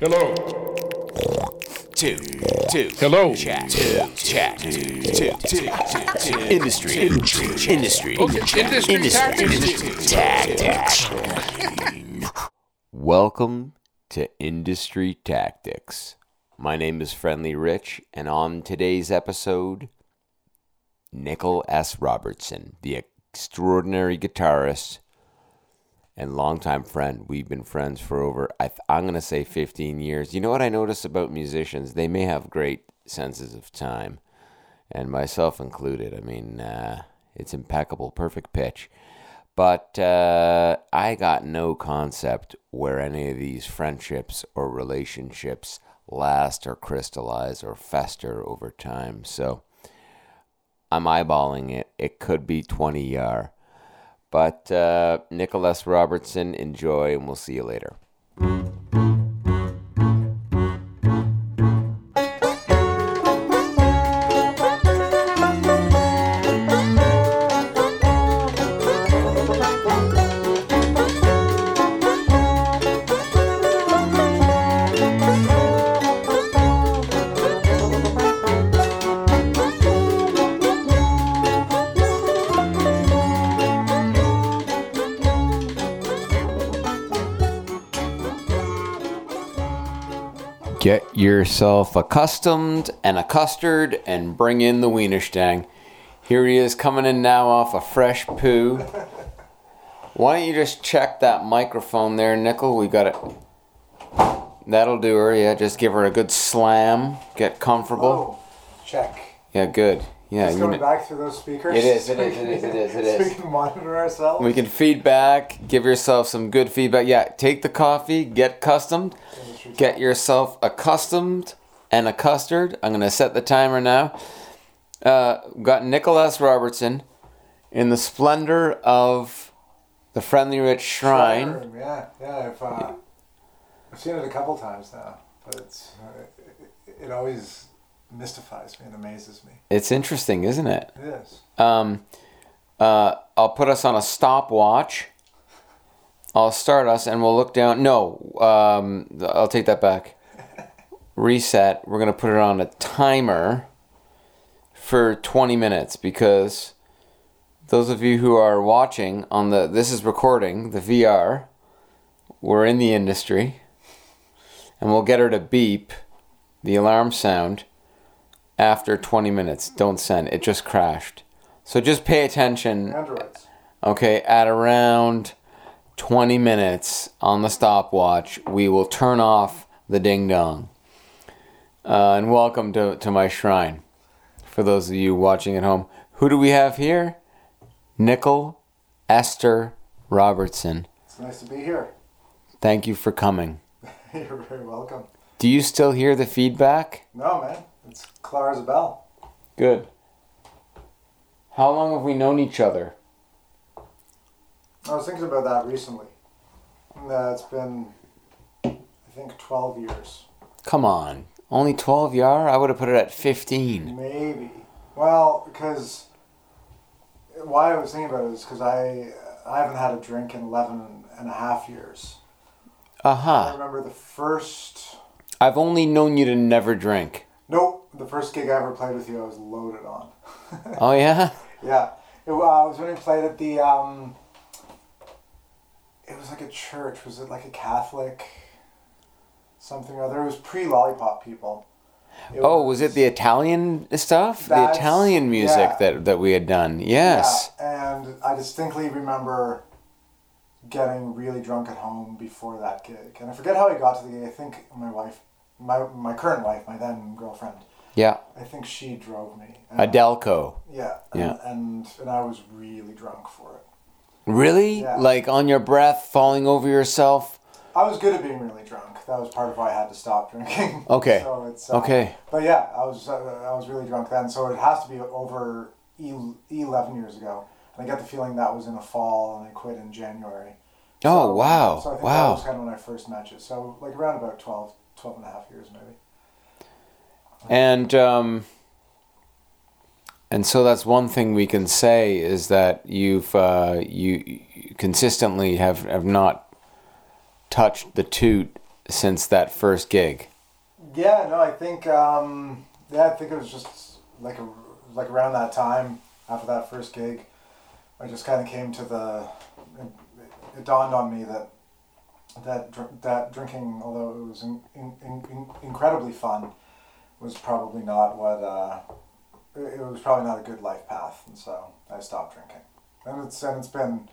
Hello. two, two. Hello. Chat, two, chat, two, two, two, two. Industry, industry, industry, Okay, industry tactics. tactics. Welcome to Industry Tactics. My name is Friendly Rich, and on today's episode, Nicholas Robertson, the extraordinary guitarist and longtime friend. We've been friends for over, I I'm going to say 15 years. You know what I notice about musicians? They may have great senses of time, and myself included. I mean, uh, it's impeccable, perfect pitch. But uh, I got no concept where any of these friendships or relationships last or crystallize or fester over time. So I'm eyeballing it. It could be 20 yar. But uh, Nicholas Robertson, enjoy, and we'll see you later. Yourself accustomed and a custard and bring in the Wienerstang. Here he is coming in now off a fresh poo. Why don't you just check that microphone there, Nickel? We got it. That'll do her, yeah. Just give her a good slam. Get comfortable. Oh, check. Yeah, good. Yeah, It's going know, back through those speakers. It is, it is, it is, can- it is, so we can monitor ourselves. we can feedback, give yourself some good feedback. Yeah, take the coffee, get accustomed, get yourself accustomed and a custard. I'm going to set the timer now. Uh, got Nicholas Robertson in the splendor of the Friendly Rich Shrine. Yeah, yeah. I've, uh, I've seen it a couple times now, but it's uh, it, it always mystifies me and amazes me. It's interesting, isn't it? It is. Um, uh, I'll put us on a stopwatch. I'll start us and we'll look down. No, um, I'll take that back. Reset. We're going to put it on a timer for 20 minutes because those of you who are watching on the, this is recording, the VR, we're in the industry and we'll get her to beep the alarm sound after 20 minutes. Don't send. It just crashed. So just pay attention. Androids. Okay, at around 20 minutes on the stopwatch, we will turn off the ding dong. Uh, and welcome to, to my shrine. For those of you watching at home, who do we have here? Nickel Esther Robertson. It's nice to be here. Thank you for coming. You're very welcome. Do you still hear the feedback? No, man. It's clear as a bell. Good. How long have we known each other? I was thinking about that recently. Uh, it's been, I think, 12 years. Come on. Only 12 yar? I would have put it at 15. Maybe. Well, because why I was thinking about it is because I I haven't had a drink in 11 and a half years. Uh huh. I remember the first. I've only known you to never drink. Nope, the first gig I ever played with you, I was loaded on. Oh, yeah? yeah, it uh, was when we played at the. Um, it was like a church. Was it like a Catholic? Something or other. It was pre Lollipop People. It Oh, was it the Italian stuff? The Italian music yeah. that, that we had done. Yes. Yeah, and I distinctly remember getting really drunk at home before that gig. And I forget how I got to the gig. I think my wife, my, my current wife, my then girlfriend, Yeah. I think she drove me. Adelco. Yeah. And, Yeah. And, and I was really drunk for it. Really? Yeah. Like on your breath, falling over yourself? I was good at being really drunk. That was part of why I had to stop drinking. Okay. so it's, uh, Okay. But yeah, I was uh, I was really drunk then. So it has to be over e- 11 years ago. And I get the feeling that was in the fall and I quit in January. Oh, wow. So I think that Wow. was kind of when I first met you. So like around about 12, 12 and a half years maybe. And um, and so that's one thing we can say is that you've uh, you, consistently have have not touched the toot since that first gig? Yeah, no, I think um, yeah, I think it was just like a, like around that time after that first gig, I just kind of came to the. It, it dawned on me that that dr- that drinking, although it was in, in, in, incredibly fun, was probably not what. Uh, it, was probably not a good life path, and so I stopped drinking. And it's and it's been.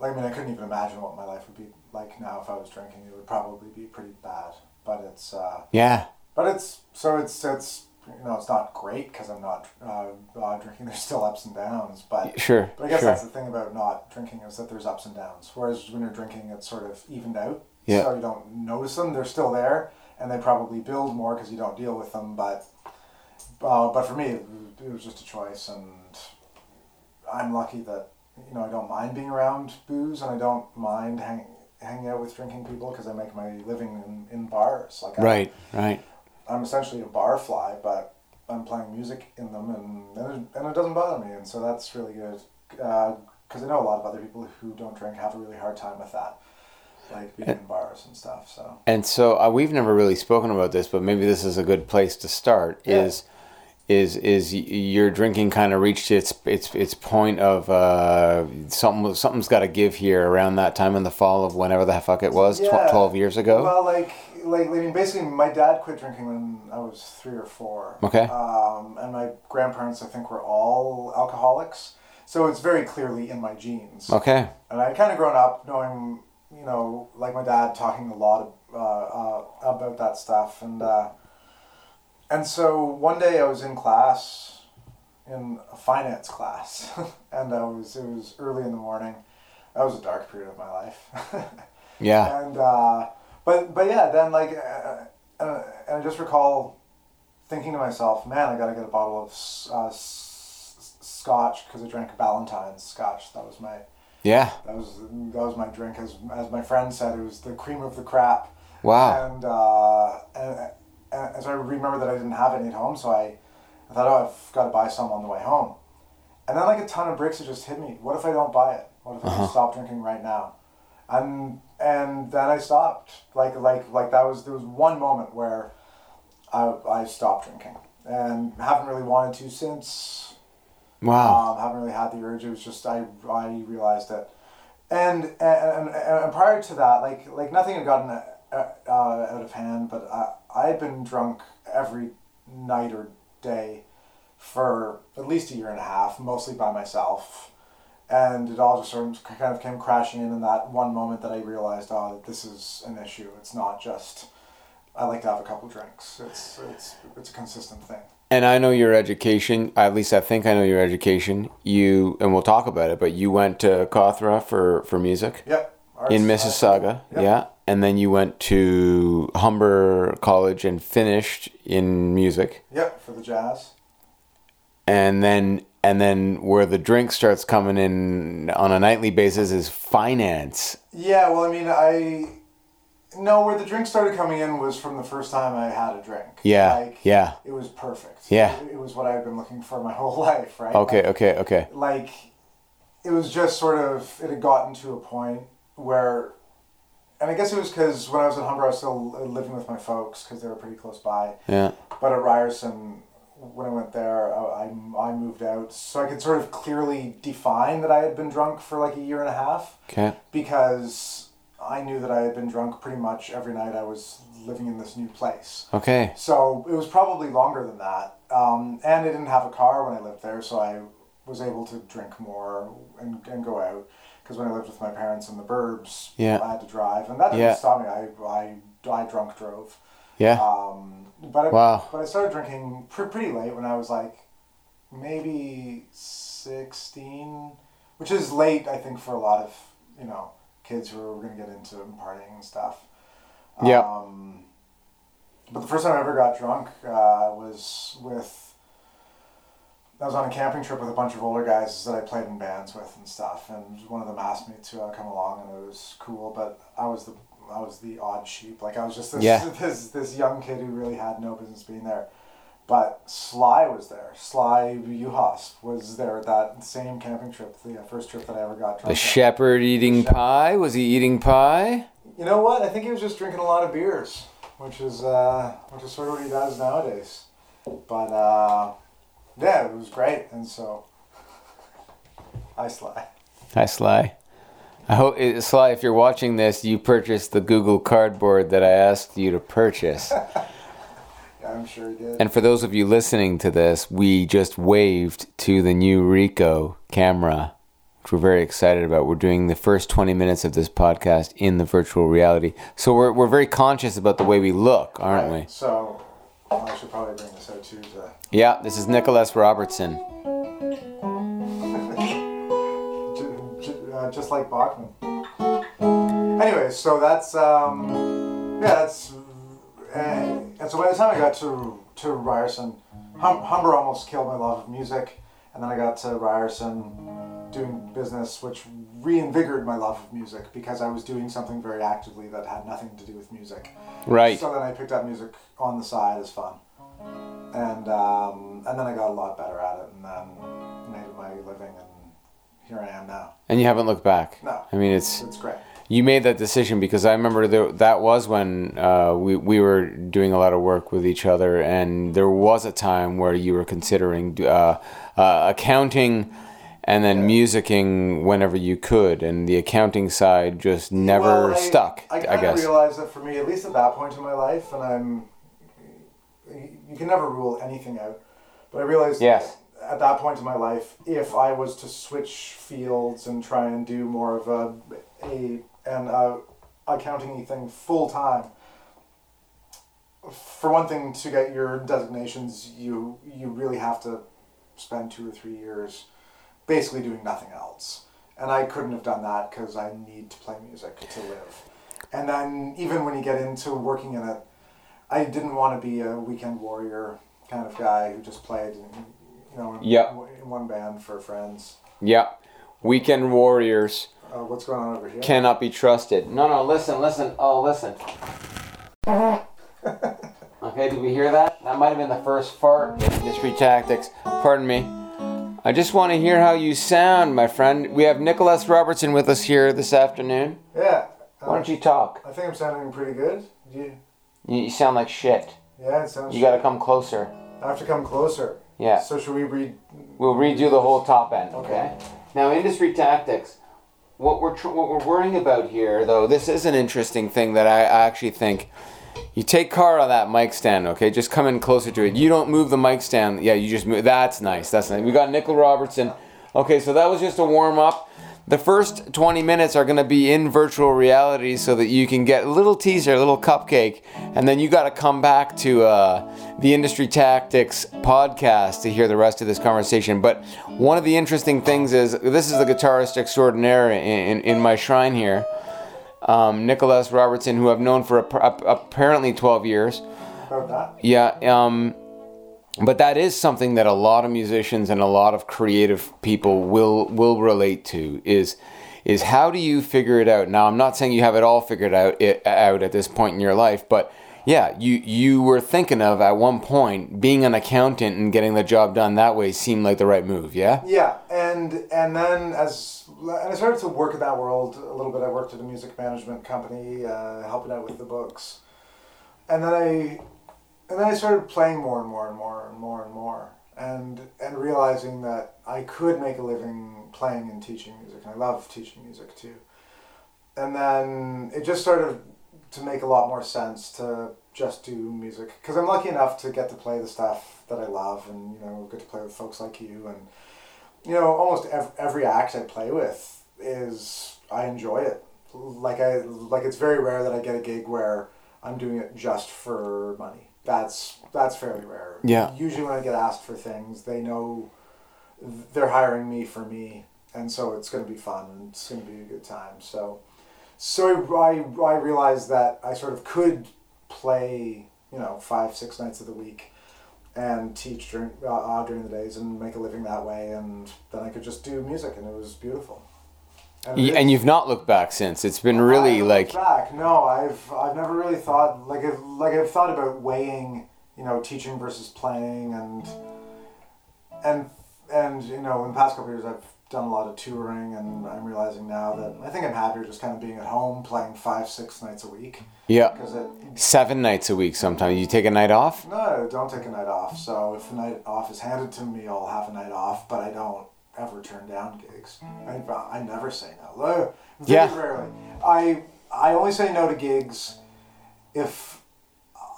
Like, I mean, I couldn't even imagine what my life would be like now if I was drinking. It would probably be pretty bad. But it's. Uh, Yeah. but it's so it's it's you know it's not great because I'm not uh, uh, drinking. There's still ups and downs, but Sure. but I guess sure. that's the thing about not drinking is that there's ups and downs. Whereas when you're drinking, it's sort of evened out. Yeah. So you don't notice them. They're still there, and they probably build more because you don't deal with them. But uh, but for me, it, was just a choice, and I'm lucky that you know I don't mind being around booze, and I don't mind hang, hanging out with drinking people because I make my living in, in bars. Like I, Right. Right. I'm essentially a bar fly, but I'm playing music in them, and and it, and it doesn't bother me, and so that's really good. Because I know a lot of other people who don't drink have a really hard time with that, like being in bars and stuff. So And so uh, we've never really spoken about this, but maybe this is a good place to start. Yeah. Is is is your drinking kind of reached its its its point of uh, something something's got to give here around that time in the fall of whenever the fuck it was tw- twelve years ago. well, like like I mean, basically, my dad quit drinking when I was three or four. Okay. Um, and my grandparents, I think, were all alcoholics, so it's very clearly in my genes. okay. And I kind of grown up knowing, you know, like my dad talking a lot of, uh, uh, about that stuff, and uh, and so one day I was in class, in a finance class, and I was it was early in the morning. That was a dark period of my life. Yeah. and uh, but but yeah, then like, uh, uh, and I just recall thinking to myself, man, I gotta get a bottle of s- uh, s- scotch because I drank Ballantine's scotch. That was my Yeah. that was that was my drink, as as my friend said, it was the cream of the crap. Wow. And uh, and, so I remember that I didn't have any at home, so I, I thought, oh, I've got to buy some on the way home. And then like a ton of bricks had just hit me. What if I don't buy it? What if I Uh-huh. just stop drinking right now? And and then I stopped. Like like like that was there was one moment where I I stopped drinking and haven't really wanted to since. Wow. Um, haven't really had the urge. It was just I I realized that, and and, and, and prior to that, like like nothing had gotten uh, uh, out of hand. But I I had been drunk every night or day for at least a year and a half, mostly by myself. And it all just sort of kind of came crashing in in that one moment that I realized, oh, this is an issue. It's not just I like to have a couple drinks. It's it's it's a consistent thing. And I know your education, at least I think I know your education. You and we'll talk about it, but you went to Cawthra for for music Yep. Arts- in Mississauga, Yep. yeah. And then you went to Humber College and finished in music. Yep, for the jazz. And then and then where the drink starts coming in on a nightly basis is finance. Yeah, well, I mean, I no, where the drink started coming in was from the first time I had a drink. Yeah, like, yeah. It was perfect. Yeah. it, it was what I've been looking for my whole life, right? Okay, Like, okay, okay. like it was just sort of it had gotten to a point where, and I guess it was because when I was at Humber, I was still living with my folks because they were pretty close by. Yeah. But at Ryerson, when I went there, I, I, I moved out, so I could sort of clearly define that I had been drunk for like a year and a half Okay. because I knew that I had been drunk pretty much every night I was living in this new place. Okay. So it was probably longer than that. Um, and I didn't have a car when I lived there, so I was able to drink more and, and go out. Because when I lived with my parents in the burbs, Yeah. I had to drive, and that didn't Yeah. stop me. I, I, I drunk drove. Yeah. Um, but I, Wow. but I started drinking pr- pretty late when I was like maybe sixteen, which is late I think for a lot of you know kids who are going to get into partying and stuff. Yeah. Um, but the first time I ever got drunk uh, was with. I was on a camping trip with a bunch of older guys that I played in bands with and stuff, and one of them asked me to uh, come along, and it was cool. But I was the I was the odd sheep. Like I was just this Yeah. this this young kid who really had no business being there. But Sly was there. Sly Uhas was there at that same camping trip, the uh, first trip that I ever got drunk. The shepherd eating Shepherd. pie? Was he eating pie? You know what? I think he was just drinking a lot of beers, which is uh, which is sort of what he does nowadays. But uh, yeah, it was great, and so I Sly. Hi, Sly. I hope, eh, Sly, if you're watching this, you purchased the Google Cardboard that I asked you to purchase. I'm sure did. and for those of you listening to this, we just waved to the new Ricoh camera, which we're very excited about. We're doing the first 20 minutes of this podcast in the virtual reality. So we're, we're very conscious about the way we look, aren't we? So well, I should probably bring this out too. To, Yeah, this is Nicholas Robertson. ju- ju- uh, just like Bachman. Anyway, so that's um, yeah, that's and, and so by the time I got to to Ryerson, hum, Humber almost killed my love of music, and then I got to Ryerson doing business, which reinvigorated my love of music because I was doing something very actively that had nothing to do with music. Right. So then I picked up music on the side as fun, and um, and then I got a lot better at it, and then made my living, and here I am now. And you haven't looked back. No. I mean, it's It's great. you made that decision because I remember there, that was when uh, we we were doing a lot of work with each other, and there was a time where you were considering uh, uh, accounting and then musicking whenever you could, and the accounting side just never Well, I- stuck. I, I, kind of guess. realized that for me, at least at that point in my life, and I'm, you can never rule anything out, but I realized Yes. at that point in my life, if I was to switch fields and try and do more of a a an uh, accounting thing full time. For one thing, to get your designations, you you really have to spend two or three years basically doing nothing else. And I couldn't have done that because I need to play music to live. And then even when you get into working in it, I didn't want to be a weekend warrior kind of guy who just played, you know, in, Yeah. in one band for friends. Yeah, weekend warriors Uh, what's going on over here? cannot be trusted. No, no, listen, listen. Oh, listen. okay, did we hear that? That might have been the first fart in industry tactics. Pardon me. I just want to hear how you sound, my friend. We have Nicholas Robertson with us here this afternoon. yeah. uh, Why don't you talk? I think I'm sounding pretty good. Do you, You, sound like shit. yeah, it sounds. You gotta come closer. I have to come closer. Yeah. So should we read? We'll redo the whole top end, okay? Okay. Now, industry tactics. What we're tr- what we're worrying about here, though, this is an interesting thing that I, I actually think. You take car on that mic stand, okay? Just come in closer to it. You don't move the mic stand. Yeah, you just move. That's nice. That's nice. We got Nickel Robertson. Okay, so that was just a warm up. The first 20 minutes are going to be in virtual reality so that you can get a little teaser, a little cupcake, and then you got to come back to uh, the Industry Tactics podcast to hear the rest of this conversation. But one of the interesting things is this is the guitarist extraordinaire in, in, in my shrine here, um, Nicholas Robertson, who I've known for a, a, apparently 12 years. Yeah, um, but that is something that a lot of musicians and a lot of creative people will will relate to is is how do you figure it out? Now, I'm not saying you have it all figured out it, out at this point in your life, but yeah, you you were thinking of at one point being an accountant and getting the job done that way seemed like the right move. Yeah. Yeah, and and then as and I started to work in that world a little bit. I worked at a music management company, uh, helping out with the books, and then I and then I started playing more and more and more and more and more, and and realizing that I could make a living playing and teaching music. And I love teaching music too. And then it just started to make a lot more sense to just do music because I'm lucky enough to get to play the stuff that I love, and you know, get to play with folks like you and you know, almost every, every act I play with is I enjoy it. Like I like it's very rare that I get a gig where I'm doing it just for money. That's that's fairly rare. Yeah. Usually when I get asked for things, they know they're hiring me for me, and so it's going to be fun and it's going to be a good time. So, so I I realized that I sort of could play you know five six nights of the week and teach during uh, uh, during the days and make a living that way, and then I could just do music, and it was beautiful. And, Y- And you've not looked back since. It's been really like back. No, I've I've never really thought like I've like I've thought about weighing you know teaching versus playing and and and you know in the past couple years I've done a lot of touring, and I'm realizing now that I think I'm happier just kind of being at home, playing five, six nights a week. Yeah. Because it, Seven nights a week sometimes. You take a night off? no, don't take a night off. So if a night off is handed to me, I'll have a night off, but I don't ever turn down gigs. I, I never say no. Very Yeah. rarely. I I only say no to gigs if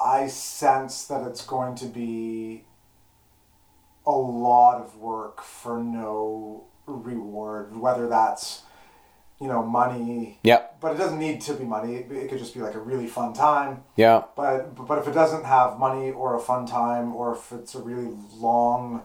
I sense that it's going to be a lot of work for no reward, whether that's you know money, Yep. but it doesn't need to be money. It, it could just be like a really fun time. Yeah. But but if it doesn't have money or a fun time, or if it's a really long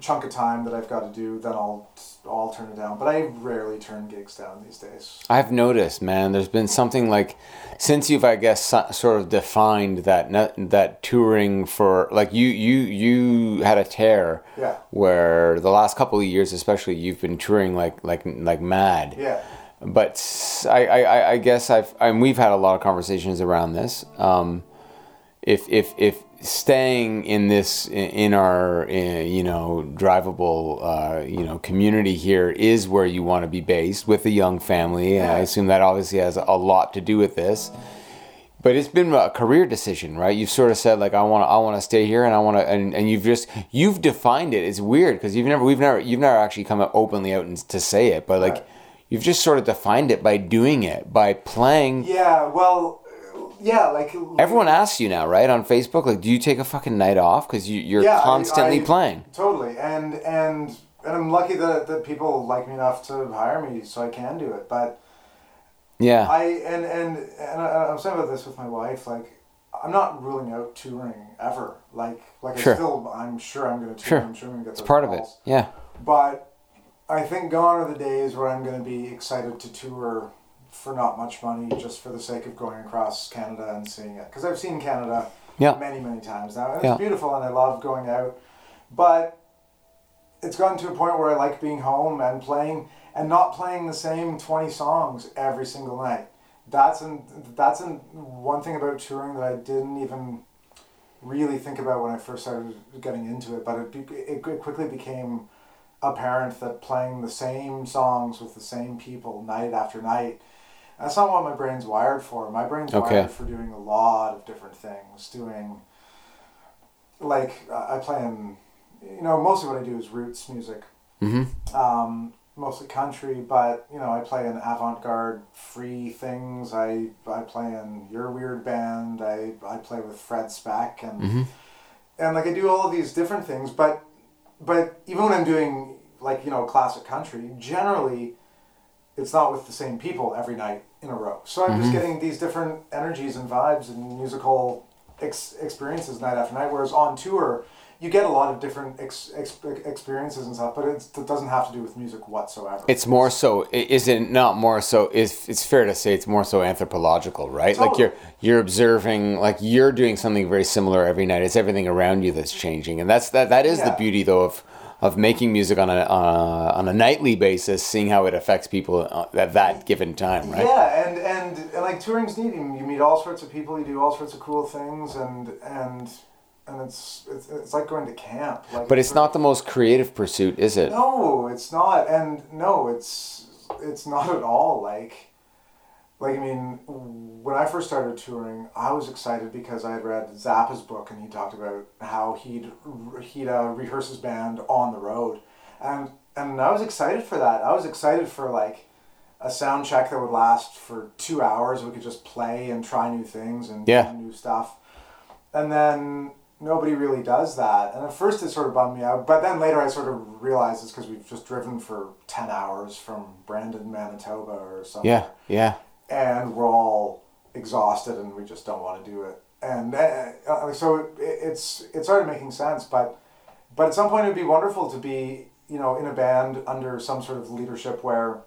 chunk of time that I've got to do, then I'll I'll turn it down. But I rarely turn gigs down these days. I've noticed, man. There's been something like since you've, I guess, sort of defined that that touring for like you you you had a tear Yeah. where the last couple of years, especially, you've been touring like like like mad. Yeah. But I, I, I guess I've and we've had a lot of conversations around this. Um, if if if staying in this in, our you know drivable uh, you know community here is where you want to be based with a young family, and I assume that obviously has a lot to do with this. But it's been a career decision, right? You've sort of said like I want to I want to stay here and I want to and, and you've just you've defined it. It's weird because you've never we've never you've never actually come out openly out and to say it, but like Right. you've just sort of defined it by doing it by playing. Yeah. Well. Yeah. Like Everyone asks you now, right, on Facebook, like, do you take a fucking night off because you, you're Yeah, constantly I- playing? Totally, and and and I'm lucky that that people like me enough to hire me so I can do it. But Yeah, I and and and I, I'm saying about this with my wife. Like, I'm not ruling out touring ever. Like like Sure. I still I'm sure I'm going to tour. Sure. I'm sure I'm going to get it's part of it. Yeah, But I think gone are the days where I'm going to be excited to tour for not much money, just for the sake of going across Canada and seeing it. Because I've seen Canada Yeah. many, many times now. And it's Yeah. beautiful and I love going out. But it's gotten to a point where I like being home and playing and not playing the same 20 songs every single night. That's an, that's an, one thing about touring that I didn't even really think about when I first started getting into it, but it, be, it quickly became apparent that playing the same songs with the same people night after night that's not what my brain's wired for my brain's Okay. wired for doing a lot of different things doing like i I play in you know mostly what i do is roots music Mm-hmm. um, mostly country, but you know I play in avant-garde free things. I I play in your weird band. I I play with Fred Speck and Mhm. and like I do all of these different things. But but even when I'm doing like you know classic country, generally it's not with the same people every night in a row. So I'm just mm-hmm. getting these different energies and vibes and musical ex- experiences night after night. Whereas on tour, you get a lot of different ex- ex- experiences and stuff, but it's, it doesn't have to do with music whatsoever. It's more so. Is it not more so? Is it's fair to say it's more so anthropological, right? Like you're you're observing, like you're doing something very similar every night. It's everything around you that's changing, and that's that. That is the beauty, though, of of making music on a on a, on a nightly basis, seeing how it affects people uh, at that given time, right? Yeah, and, and and like touring's neat. You you meet all sorts of people. You do all sorts of cool things, and and and it's it's, it's like going to camp. Like But it's not the most creative pursuit, is it? No, it's not, and no, it's it's not at all. Like, like I mean, when I first started touring, I was excited because I had read Zappa's book, and he talked about how he'd he'd uh, rehearse his band on the road, and and I was excited for that. I was excited for like a sound check that would last for two hours. We could just play and try new things and Yeah. new stuff, and then nobody really does that. And at first it sort of bummed me out, but then later I sort of realized it's because we've just driven for 10 hours from Brandon, Manitoba or something. Yeah, yeah, And we're all exhausted and we just don't want to do it. And uh, uh, so it, it's it started making sense, but but at some point it'd be wonderful to be you know in a band under some sort of leadership where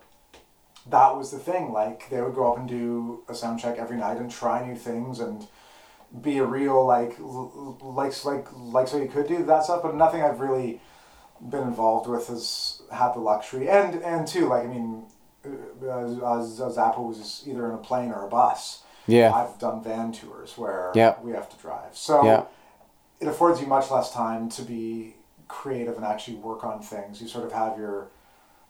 that was the thing. Like they would go up and do a sound check every night and try new things and be a real like l- l- like like like so you could do that stuff. But nothing I've really been involved with has had the luxury and and too like I mean, uh, as, as Zappa was either in a plane or a bus. yeah, I've done van tours where Yeah. we have to drive. So Yeah. it affords you much less time to be creative and actually work on things. You sort of have your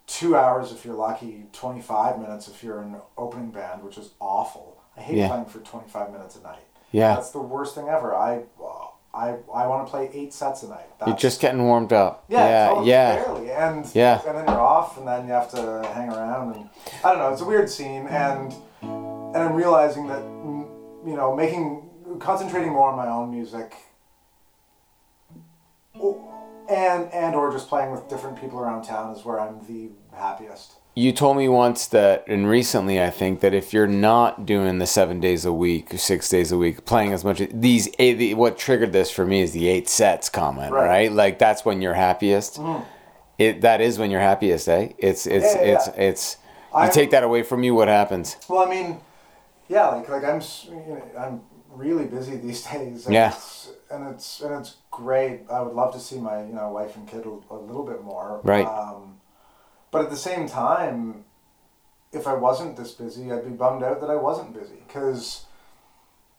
two hours if you're lucky, twenty five minutes if you're an opening band, which is awful. I hate Yeah. playing for twenty five minutes a night. Yeah. That's the worst thing ever. I I I want to play eight sets a night. That's, You're just getting warmed up. yeah, Yeah. totally, Yeah. barely. And Yeah. and then you're off, and then you have to hang around, and I don't know. It's a weird scene, and and I'm realizing that mm, you know making concentrating more on my own music, and and or just playing with different people around town is where I'm the happiest. You told me once that, and recently I think that if you're not doing the seven days a week six days a week, playing as much these eight, the, what triggered this for me is the eight sets comment, right? Right. Like that's when you're happiest. It that is when you're happiest, eh? It's it's Yeah, yeah, it's yeah. it's. You I'm- take that away from you, what happens? Well, I mean, yeah, like like I'm s- you know, I'm really busy these days. And Yeah. It's, and it's and it's great. I would love to see my you know wife and kid a, a little bit more. Right. Um, but at the same time, if I wasn't this busy, I'd be bummed out that I wasn't busy because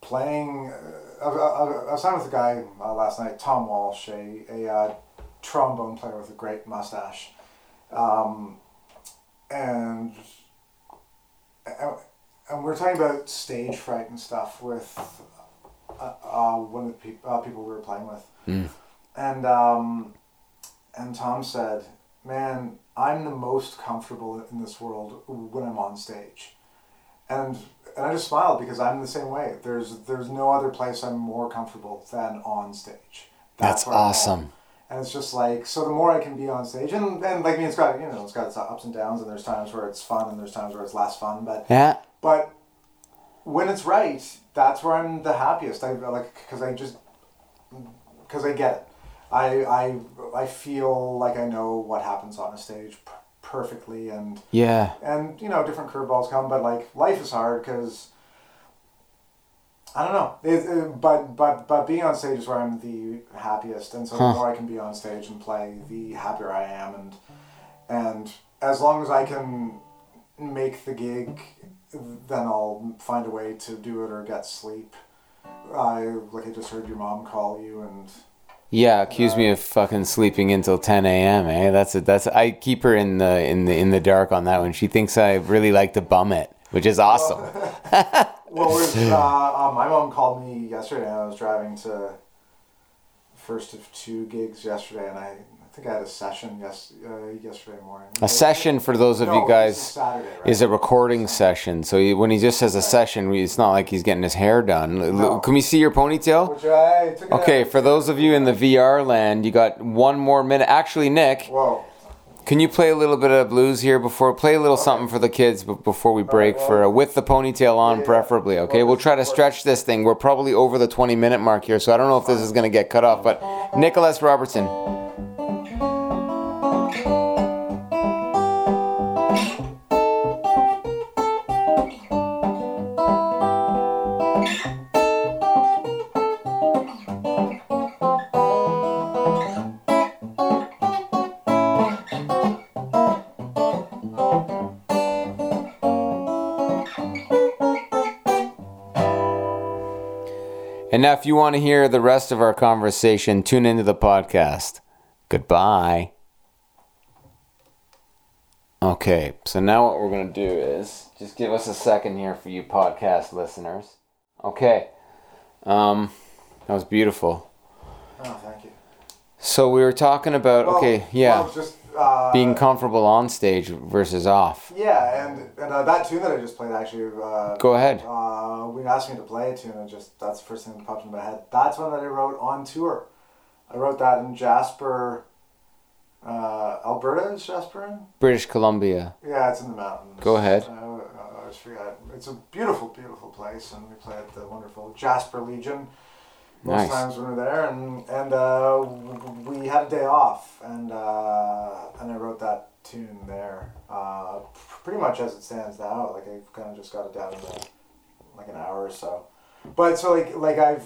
playing. Uh, I, I, I was talking with a guy uh, last night, Tom Walsh, a, a uh, trombone player with a great mustache, um, and and and we're talking about stage fright and stuff with uh, uh, one of the peop- uh, people we were playing with, Mm. and um, and Tom said, "Man, I'm the most comfortable in this world when I'm on stage," and and I just smiled because I'm the same way. There's there's no other place I'm more comfortable than on stage. That's I'm awesome. And it's just like so. The more I can be on stage, and, and like me, it's got you know, it's got its ups and downs, and there's times where it's fun, and there's times where it's less fun. But Yeah. but when it's right, that's where I'm the happiest. I like because I just because I get it. I I I feel like I know what happens on a stage p- perfectly, and Yeah. and you know different curveballs come, but like life is hard because. I don't know, it, it- but but but being on stage is where I'm the happiest, and so Huh. the more I can be on stage and play, the happier I am, and and as long as I can make the gig, then I'll find a way to do it or get sleep. I like I just heard your mom call you, and Yeah, accuse me of fucking sleeping until 10 a.m. Eh, that's it. That's I keep her in the in the in the dark on that one. She thinks I really like to bum it, which is awesome. well, whereas, uh, uh, my mom called me yesterday, and I was driving to first of two gigs yesterday, and I think I had a session yes uh, yesterday morning. A session for those of No, you guys Saturday, right? is a recording session. So he, when he just says a session, it's not like he's getting his hair done. No. Can we see your ponytail? Which I took Okay, out. for those of you in the VR land, you got one more minute. Actually, Nick, Whoa. can you play a little bit of blues here before play a little something for the kids before we break well- for uh, with the ponytail on, Yeah, preferably. Okay, Well, we'll try to stretch this thing. We're probably over the twenty minute mark here, so I don't know if this is gonna get cut off. But Nicholas Robertson. If you want to hear the rest of our conversation, tune into the podcast. Goodbye. Okay, so now what we're going to do is just give us a second here for you podcast listeners. Okay, um, that was beautiful. Oh, thank you. So we were talking about Well, okay, yeah, well, just uh, being comfortable on stage versus off. Yeah, and and uh, that tune that I just played actually. Uh, Go ahead. Uh, we asked me to play a tune, and just that's the first thing that popped in my head. That's one that I wrote on tour. I wrote that in Jasper, uh, Alberta. Is Jasper in? British Columbia. Yeah, it's in the mountains. Go ahead. I always forget. It's a beautiful, beautiful place, and we play at the wonderful Jasper Legion. Most times when we're there, and and uh, we had a day off, and uh, and I wrote that tune there, uh, pretty much as it stands now. Like I kind of just got it down in like an hour or so. But so like like I've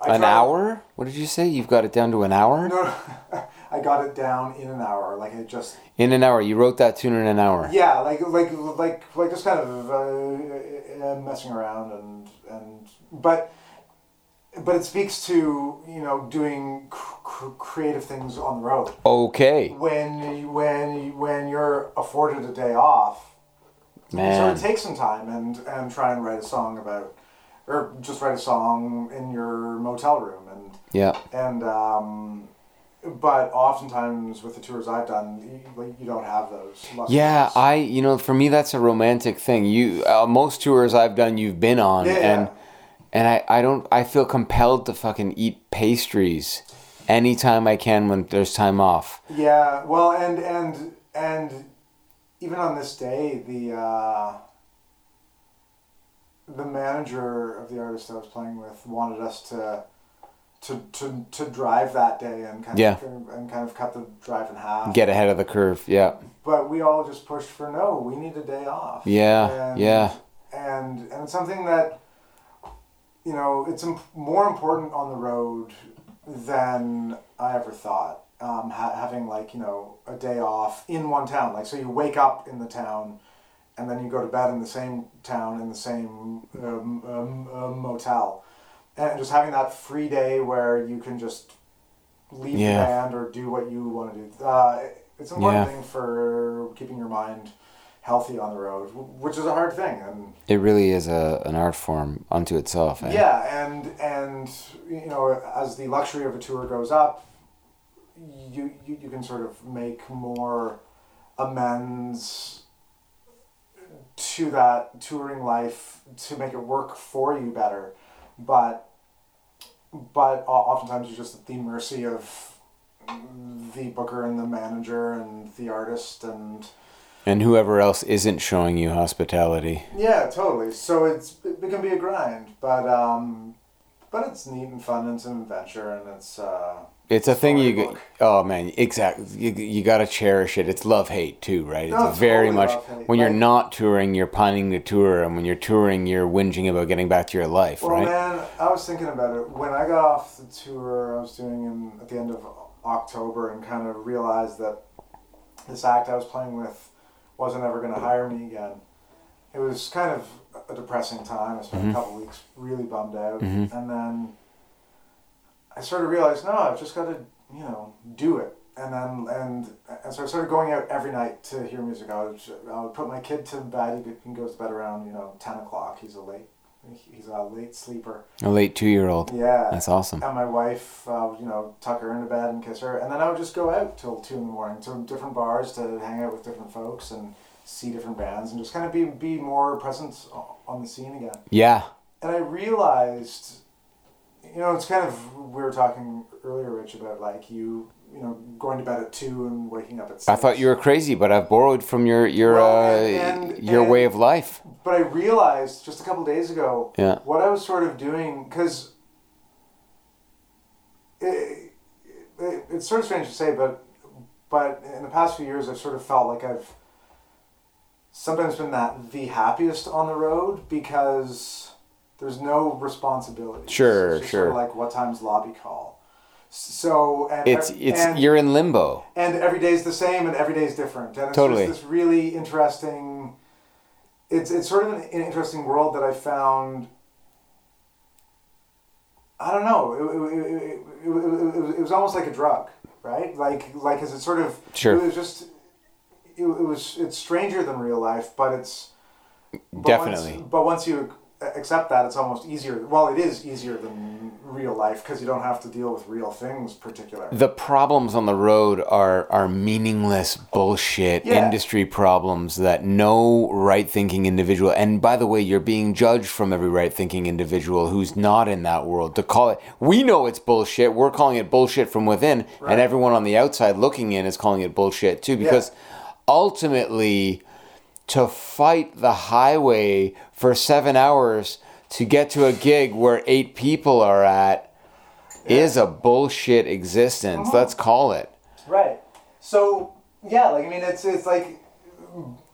I An tried- hour? What did you say? You've got it down to an hour? No, I got it down in an hour. Like I just In an hour. You wrote that tune in an hour. Yeah, like like like like just kind of uh, uh, messing around and and but but it speaks to you know doing cr- cr- creative things on the road. Okay. When when when you're afforded a day off, Man. of take some time and and try and write a song about, or just write a song in your motel room and Yeah. and um, but oftentimes with the tours I've done, you, you don't have those. Yeah. I you know for me that's a romantic thing. You uh, most tours I've done you've been on Yeah, and yeah. And I I don't I feel compelled to fucking eat pastries anytime I can when there's time off. Yeah, well, and and and even on this day, the uh, the manager of the artist I was playing with wanted us to to to, to drive that day and kind Yeah. of and kind of cut the drive in half. Get ahead of the curve. Yeah. But we all just pushed for no. We need a day off. Yeah, And, yeah. And and it's something that you know it's imp- more important on the road than I ever thought. Um, ha- having like you know a day off in one town, like so you wake up in the town, and then you go to bed in the same town in the same um, um, um, motel, and just having that free day where you can just leave Yeah. the band or do what you want to do. Uh, it's an important Yeah. thing for keeping your mind healthy on the road, which is a hard thing, and It really is a an art form unto itself. eh? yeah, and and you know, as the luxury of a tour goes up, you you, you can sort of make more amends to that touring life to make it work for you better, but but oftentimes you're just at the mercy of the booker and the manager and the artist and And whoever else isn't showing you hospitality. Yeah, totally. So it's it, can be a grind, but um, but it's neat and fun. And it's an adventure, and it's uh, It's a thing you. Oh man, exactly. You, you gotta cherish it. It's love hate too, right? It's No, it's very totally much when you're Like- not touring, you're pining to tour, and when you're touring, you're whinging about getting back to your life, well, right? man. I was thinking about it when I got off the tour I was doing in at the end of October, and kind of realized that this act I was playing with wasn't ever going to hire me again. It was kind of a depressing time. I spent Mhm. a couple weeks really bummed out, Mhm. and then I sort of realized, no, I've just got to, you know, do it. And then and and so I started going out every night to hear music. I would I would put my kid to bed. He, he goes to bed around you know ten o'clock. He's a late he's a late sleeper. A late two-year-old. Yeah. That's awesome. And my wife, uh, you know, tuck her into bed and kiss her, and then I would just go out till two in the morning to different bars to hang out with different folks and see different bands and just kind of be be more present on the scene again. Yeah. And I realized, you know, it's kind of we were talking earlier, Rich, about like you, you know, going to bed at two and waking up at six. I thought you were crazy, but I've borrowed from your your Well, uh, and- and- your and- way of life. But I realized just a couple days ago Yeah. what I was sort of doing because it, it, it's sort of strange to say, but but in the past few years, I've sort of felt like I've sometimes been that the happiest on the road because there's no responsibility. Sure, just Sort sure. of like what time's lobby call. So and It's ev- it's and, you're in limbo. and every day is the same and every day is different and it's Totally. just this really interesting it's it's sort of an, an interesting world that i found i don't know it, it, it, it, it, it, was, it was almost like a drug right like like as it sort of Sure. it was just it, it was it's stranger than real life but it's but Definitely. once, but once you accept that it's almost easier well it is easier than real life because you don't have to deal with real things particularly The problems on the road are are meaningless bullshit Yeah. industry problems that no right thinking individual and by the way you're being judged from every right thinking individual who's not in that world to call it we know it's bullshit we're calling it bullshit from within Right. and everyone on the outside looking in is calling it bullshit too because ultimately to fight the highway for 7 hours to get to a gig where 8 people are at is a bullshit existence. Let's call it. Right. So yeah, like I mean, it's it's like,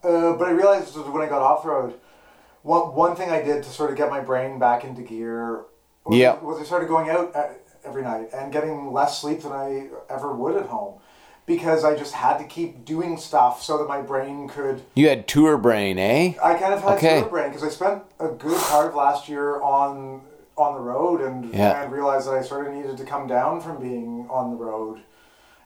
uh, but I realized when I got off road, one one thing I did to sort of get my brain back into gear. Was, Yeah. Was I started going out uh, every night and getting less sleep than I ever would at home, because I just had to keep doing stuff so that my brain could. You had tour brain, eh? I kind of had Okay. tour brain because I spent a good part of last year on on the road and Yeah. and realized that I sort of needed to come down from being on the road.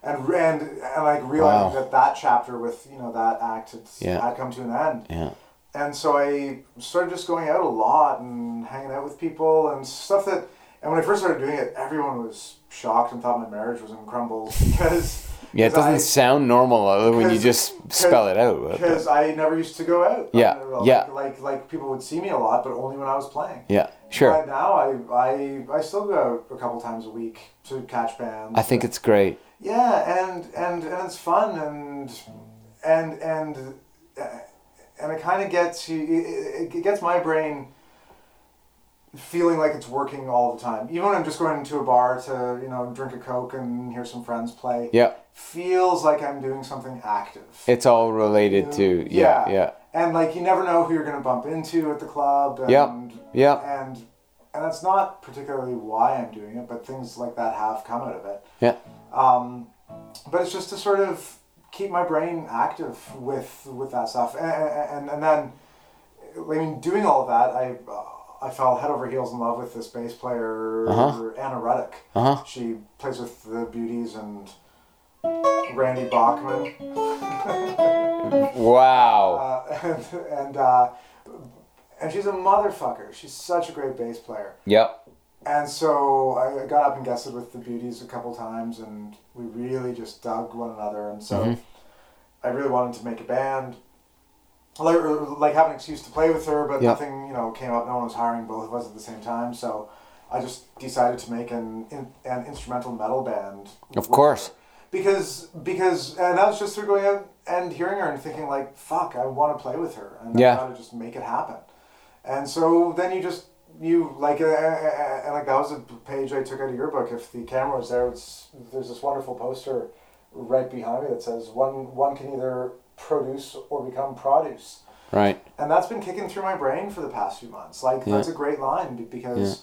And, and and like realizing Wow. that that chapter with you know that act had, Yeah. had come to an end Yeah. and so I started just going out a lot and hanging out with people and stuff that. And when I first started doing it, everyone was shocked and thought my marriage was in crumbles because Yeah, it doesn't sound normal uh, when you just spell it out. because I never used to go out. Yeah, Like, yeah. Like like people would see me a lot, but only when I was playing. Yeah, sure. But now I I I still go out a couple times a week to catch bands. I think it's great. Yeah, and and and it's fun and and and uh, and it kind of gets you. It, it gets my brain feeling like it's working all the time. Even when I'm just going into a bar to you know drink a coke and hear some friends play. Yeah, Feels like I'm doing something active. it's all related to yeah, Yeah. yeah, and like you never know who you're gonna bump into at the club. And, Yeah, yeah. And and that's not particularly why I'm doing it, but things like that have come out of it. yeah, Um, but it's just to sort of keep my brain active with with that stuff, and and, and then I mean, doing all of that, I I fell head over heels in love with this bass player Uh-huh. Anna Ruddick. Uh huh. She plays with the Beauties and Randy Bachman. Wow. Uh, and and, uh, and she's a motherfucker. She's such a great bass player. Yep. And so I got up and guested with the Beauties a couple times, and we really just dug one another. And so Mhm. I really wanted to make a band, like, or, like have an excuse to play with her, but Yeah. nothing you know came up. No one was hiring both of us at the same time, so I just decided to make an in, an instrumental metal band. Of course. her. Because because and that was just through going out and hearing her and thinking like fuck I want to play with her and Yeah. I gotta just make it happen, and so then you just you like uh, uh, and like that was a page I took out of your book. If the camera was there, it's, there's this wonderful poster right behind me that says one one can either produce or become produce, Right. and that's been kicking through my brain for the past few months. Like Yeah. that's a great line be- because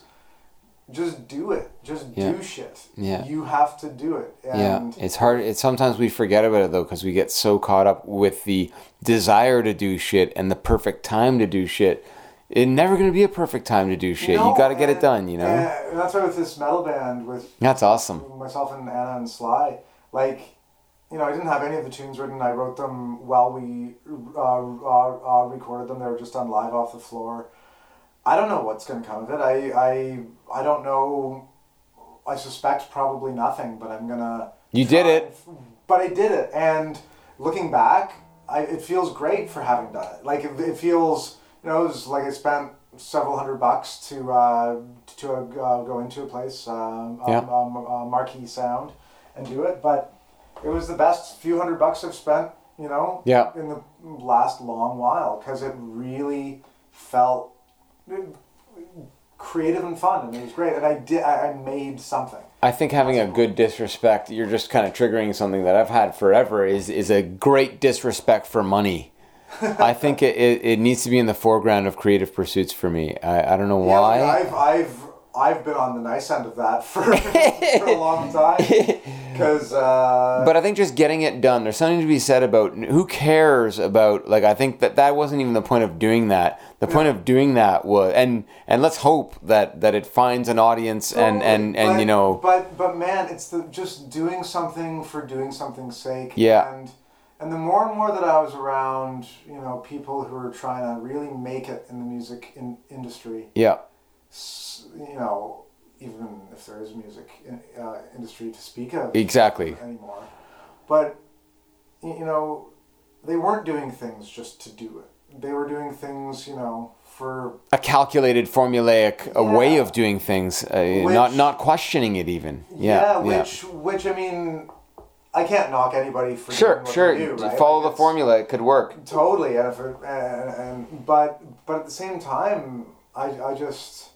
just do it, just Yeah. do shit. Yeah. you have to do it. Yeah, it's hard. It's sometimes we forget about it though because we get so caught up with the desire to do shit and the perfect time to do shit. It's never gonna be a perfect time to do shit. No, you got to get it done. You know. And that's why with this metal band with That's awesome. myself and Anna and Sly, like, you know, I didn't have any of the tunes written. I wrote them while we uh, uh, uh, recorded them. They were just done live off the floor. I don't know what's going to come of it. I, I, I don't know. I suspect probably nothing, but I'm gonna. You did it. But I did it, and looking back, I, it feels great for having done it. Like it, it feels, you know, it was like I spent several hundred bucks to uh, to uh, go into a place, um, Yeah. um, um, uh, Marquee Sound, and do it. But it was the best few hundred bucks I've spent, you know, Yeah. in the last long while because it really felt creative and fun, and it was great. And I did, I, I made something. I think having a good disrespect, you're just kind of triggering something that I've had forever. Is is a great disrespect for money. I think it, it, it needs to be in the foreground of creative pursuits for me. I, I don't know Yeah, why. I've I've I've been on the nice end of that for, for a long time because uh, But I think just getting it done, there's something to be said about who cares about like I think that that wasn't even the point of doing that. The point of doing that was and and let's hope that that it finds an audience and and and but, you know but but man, it's the just doing something for doing something's sake. Yeah. and and the more and more that I was around, you know, people who are trying to really make it in the music in, industry, yeah you know, even if there is music in, uh, industry to speak of exactly anymore. But you know, they weren't doing things just to do it. They were doing things, you know, for a calculated formulaic a way of doing things, uh, not Which- not questioning it even. Yeah, yeah. which which I mean, I can't knock anybody for Sure, sure. do, right? Follow Like, the formula; it could work. Totally, and, if it, and, and but but at the same time, I I just.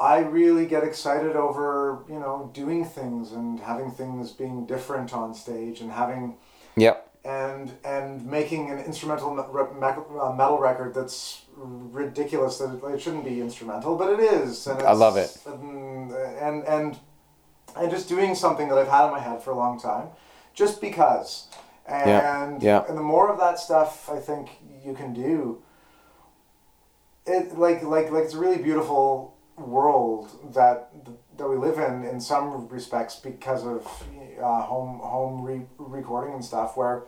I really get excited over you know doing things and having things being different on stage and having Yep. and and making an instrumental me- re- me- uh, metal record that's ridiculous that it, it shouldn't be instrumental but it is and I love it. and and and and just doing something that I've had in my head for a long time just because and Yeah, yeah. and the more of that stuff I think you can do it like like like it's a really beautiful world that that we live in in some respects because of uh, home home re- recording and stuff where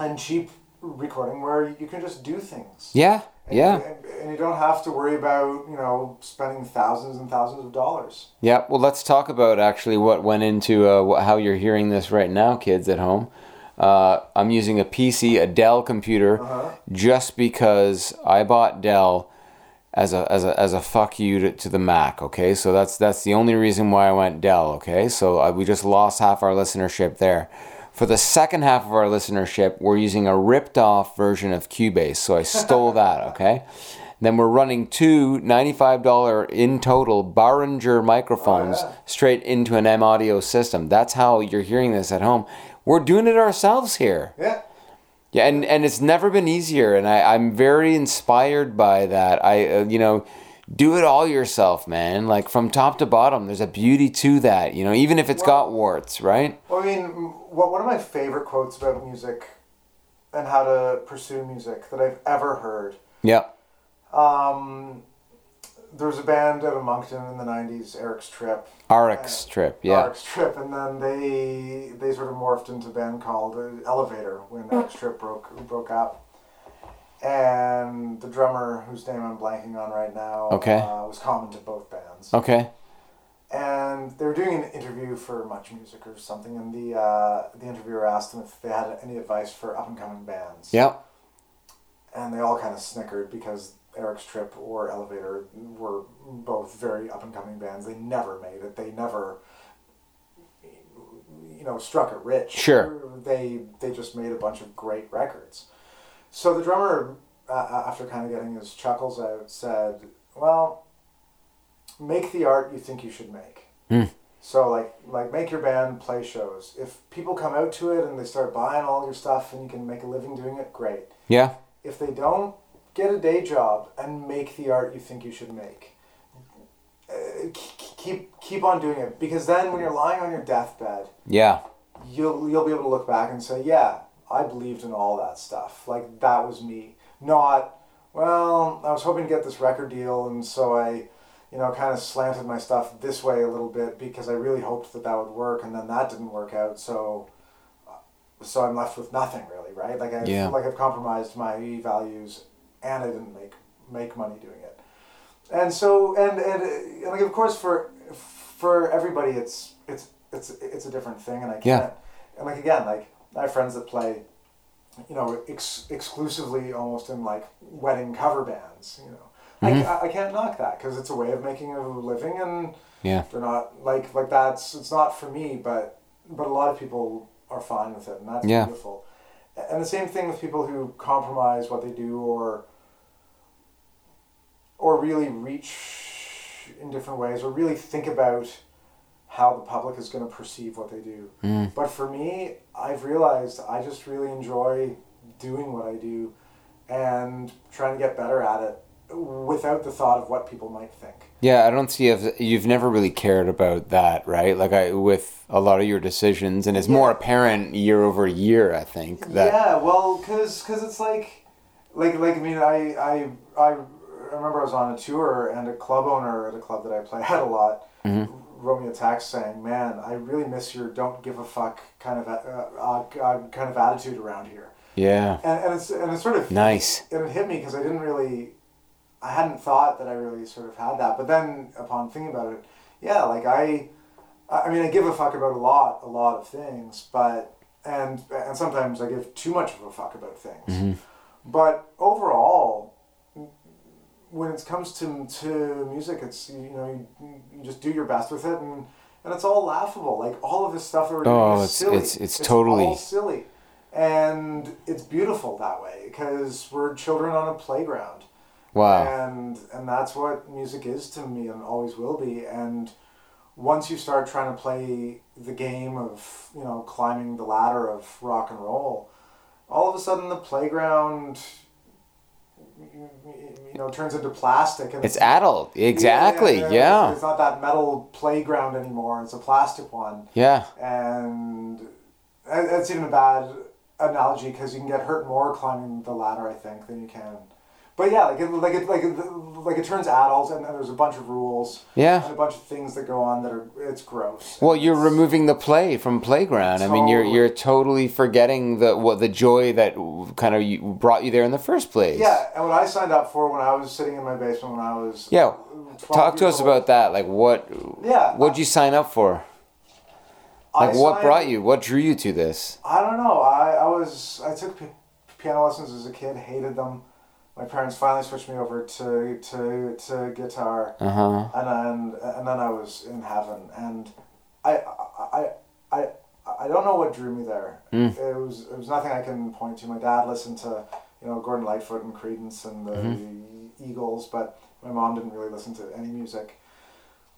and cheap recording where you can just do things Yeah. and, Yeah. and, and you don't have to worry about you know spending thousands and thousands of dollars Yeah, well, let's talk about actually what went into uh, how you're hearing this right now, kids at home. Uh, I'm using a PC, a Dell computer, Uh-huh. just because I bought Dell as a as a as a fuck you to, to the Mac. Okay, so that's that's the only reason why I went Dell. Okay, so uh, we just lost half our listenership there. For the second half of our listenership, we're using a ripped off version of Cubase, so I stole that. Okay. Then we're running two $95 in total Behringer microphones yeah. straight into an M audio system. That's how you're hearing this at home. We're doing it ourselves here. yeah Yeah, and, and it's never been easier, and I, I'm very inspired by that. I, uh, you know, do it all yourself, man. Like from top to bottom, there's a beauty to that, you know, even if it's got warts, right? Well, I mean, what one of my favorite quotes about music and how to pursue music that I've ever heard. Yeah. Um, there was a band out of Moncton in the '90s, Eric's Trip. Eric's trip, yeah. Eric's Trip, and then they they sort of morphed into a band called uh, Elevator when Eric's Trip broke broke up. And the drummer, whose name I'm blanking on right now, Okay. uh, was common to both bands. Okay. and they were doing an interview for Much Music or something, and the uh, the interviewer asked them if they had any advice for up and coming bands. Yeah. And they all kind of snickered because Eric's Trip or Elevator were both very up and coming bands. They never made it. They never, you know, struck it rich. Sure. They they just made a bunch of great records. So the drummer, uh, after kind of getting his chuckles out, said, "Well, make the art you think you should make." Hmm. So like like make your band play shows. If people come out to it and they start buying all your stuff and you can make a living doing it, great. Yeah. If they don't, get a day job and make the art you think you should make. Uh, keep keep on doing it because then when you're lying on your deathbed, Yeah. you'll you'll be able to look back and say, yeah, I believed in all that stuff. Like that was me. Not well, I was hoping to get this record deal and so I you know, kind of slanted my stuff this way a little bit because I really hoped that that would work, and then that didn't work out. So, so I'm left with nothing really, right? Like I Yeah. like I've compromised my values, and I didn't make make money doing it. And so, and and, and like of course for for everybody, it's it's it's it's a different thing, and I can't. Yeah. And like again, like I have friends that play, you know, ex- exclusively almost in like wedding cover bands, you know. Mhm. I, I can't knock that because it's a way of making a living and Yeah. they're not like like that's it's not for me but but a lot of people are fine with it and that's Yeah. beautiful and the same thing with people who compromise what they do or or really reach in different ways or really think about how the public is going to perceive what they do Mm. but for me i've realized i just really enjoy doing what i do and trying to get better at it without the thought of what people might think Yeah, I don't see if you've never really cared about that, right? Like I with a lot of your decisions, and it's more apparent year over year. I think that yeah, well, cuz cuz it's like, like, like I mean, I, I, I remember I was on a tour and a club owner at a club that I play at a lot Mhm. wrote me a text saying, "Man, I really miss your don't give a fuck kind of uh, uh, kind of attitude around here." yeah, And, and it's and it's sort of nice. and it hit me because I didn't really, I hadn't thought that I really sort of had that. But then upon thinking about it, yeah, like I, I mean, I give a fuck about a lot, a lot of things, but and and sometimes I give too much of a fuck about things. Mhm. But overall, when it comes to to music, it's you know you, you just do your best with it and. And it's all laughable. Like all of this stuff we're Oh, is it's- silly. it's- it's totally- all silly, and it's beautiful that way because we're children on a playground Wow. and and that's what music is to me and always will be and once you start trying to play the game of you know climbing the ladder of rock and roll all of a sudden the playground you know turns into plastic and It's adult. Exactly. Yeah, Yeah. it's not that metal playground anymore it's a plastic one Yeah. and and it's even a bad analogy because you can get hurt more climbing the ladder, I think, than you can but yeah, like it, like it, like it, like it turns adult, and, and there's a bunch of rules Yeah. a bunch of things that go on that are it's gross. Well, you're removing the play from playground. I mean, you're Totally. you're totally forgetting the what the joy that kind of you, brought you there in the first place. Yeah, and what I signed up for when I was sitting in my basement when I was Yeah. Talk to us old, about that. Like, what? Yeah, What'd you sign up for? I Like, what signed- brought you? What drew you to this? I don't know. I, I was I took p- piano lessons as a kid, hated them. My parents finally switched me over to to, to guitar, Uh huh. and then and then I was in heaven. And I I I I don't know what drew me there. Mm. It was it was nothing I can point to. My dad listened to you know Gordon Lightfoot and Creedence and the Mm-hmm. Eagles, but my mom didn't really listen to any music.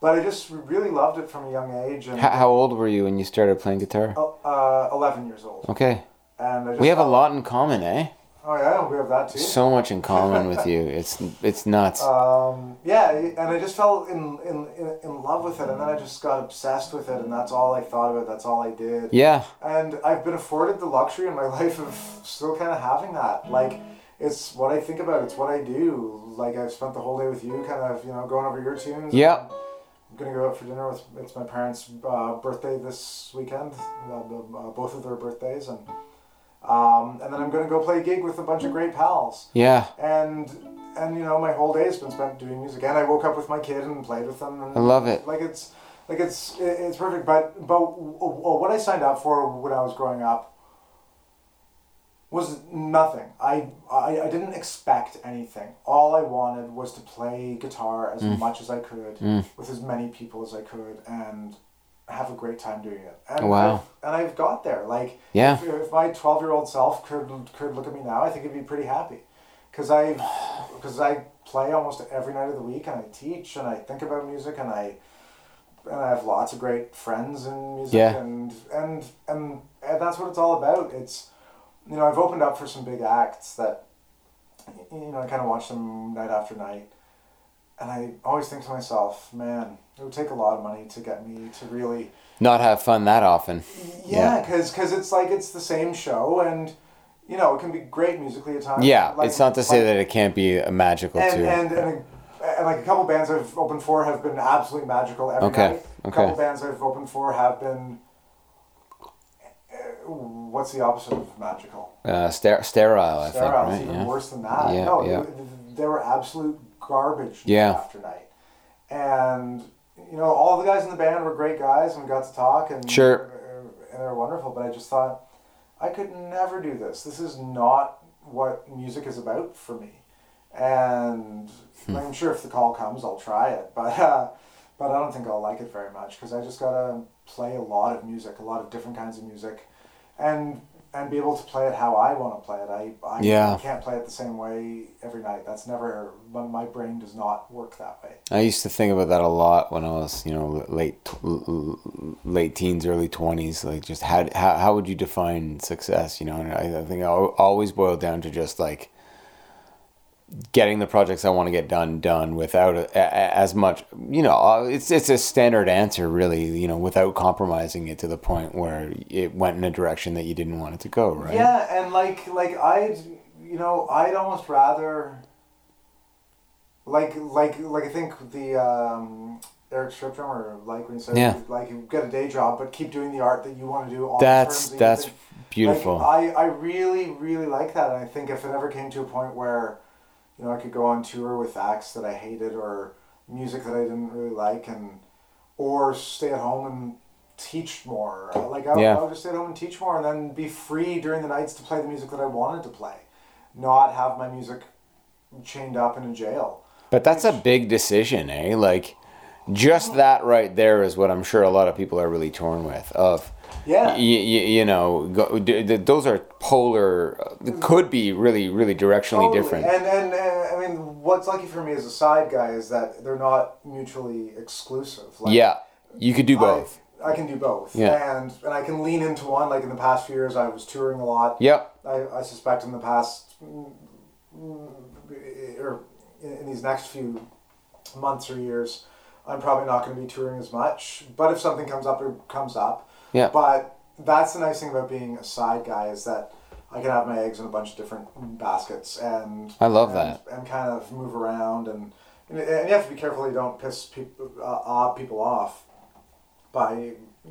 But I just really loved it from a young age. And How, how old were you when you started playing guitar? uh, eleven years old. Okay. And I just We have a lot in common, eh? Oh yeah, we have that too. So much in common with you. It's it's nuts. Um, yeah, and I just fell in, in, in, in love with it, and then I just got obsessed with it, and that's all I thought about. That's all I did. Yeah. And I've been afforded the luxury in my life of still kind of having that. Like, it's what I think about. It's what I do. Like I've spent the whole day with you, kind of, you know, going over your tunes. Yeah. I'm gonna go out for dinner with. It's my parents' uh, birthday this weekend. Uh, uh, both of their birthdays, and um, and then I'm gonna go play a gig with a bunch of great pals. Yeah. and and you know my whole day has been spent doing music. And i woke up with my kid and played with them and I love it. like it's like it's it's perfect. But but what i signed up for when i was growing up was nothing. I, I i didn't expect anything. All i wanted was to play guitar as much as i could Mm. with as many people as i could. And have a great time doing it and Wow. I've, and i've got there like Yeah. if, if my 12 year old self could could look at me now i think he'd be pretty happy because i because i play almost every night of the week and i teach and i think about music and i and i have lots of great friends in music Yeah. and, and and and that's what it's all about it's you know i've opened up for some big acts that you know i kind of watch them night after night and i always think to myself man it would take a lot of money to get me to really Not have fun that often. yeah, because because it's like it's the same show, and you know it can be great musically at times. Yeah. Like- it's not to say that it can't be a magical and too. and, and, a, and like a couple bands I've opened for have been absolutely magical every Okay, night. A okay. couple bands I've opened for have been. Uh, what's the opposite of magical? uh, ster- sterile, I Sterile. think. It's Right. even Yeah. worse than that. Yeah, no, yeah. They, they were absolute garbage night Yeah. after night, and you know all the guys in the band were great guys, and we got to talk, and Sure. and they're wonderful. But I just thought I could never do this. This is not what music is about for me, and Hmm. I'm sure if the call comes, I'll try it, but. Uh, but I don't think I'll like it very much because I just gotta play a lot of music, a lot of different kinds of music, and and be able to play it how I want to play it. I I, Yeah. Can't play it the same way every night. That's never my- my brain does not work that way. I used to think about that a lot when I was, you know, late late teens, early twenties. Like, just how how how would you define success? You know, and I, I think I always boiled down to just like getting the projects I want to get done done without a, a, as much. You know, uh, it's it's a standard answer, really. You know, without compromising it to the point where it went in a direction that you didn't want it to go. Right. Yeah, and like like I'd you know I'd almost rather like like like I think the um, Eric's Trip or like when he said Yeah. like you get a day job but keep doing the art that you want to do. On the That's that's beautiful. Like, I I really really like that, and I think if it ever came to a point where you know I could go on tour with acts that I hated or music that I didn't really like and or stay at home and teach more. Like I, Yeah. I would just stay at home and teach more, and then be free during the nights to play the music that I wanted to play, not have my music chained up in a jail. But that's a big decision, eh? Like, just that right there is what I'm sure a lot of people are really torn with. Of, Yeah. y- y- you know, go, d- d- those are polar, uh, could be really, really directionally Totally. different. And and uh, I mean, what's lucky for me as a side guy is that they're not mutually exclusive. Like, yeah, you could do both. I, I can do both. Yeah. And and I can lean into one. Like in the past few years, I was touring a lot. Yep. I, I suspect in the past, mm, or in, in these next few months or years, I'm probably not going to be touring as much. But if something comes up, it comes up. Yeah. But that's the nice thing about being a side guy is that I can have my eggs in a bunch of different baskets and I love and, that. and kind of move around and and you have to be careful you don't piss people uh, uh, people off by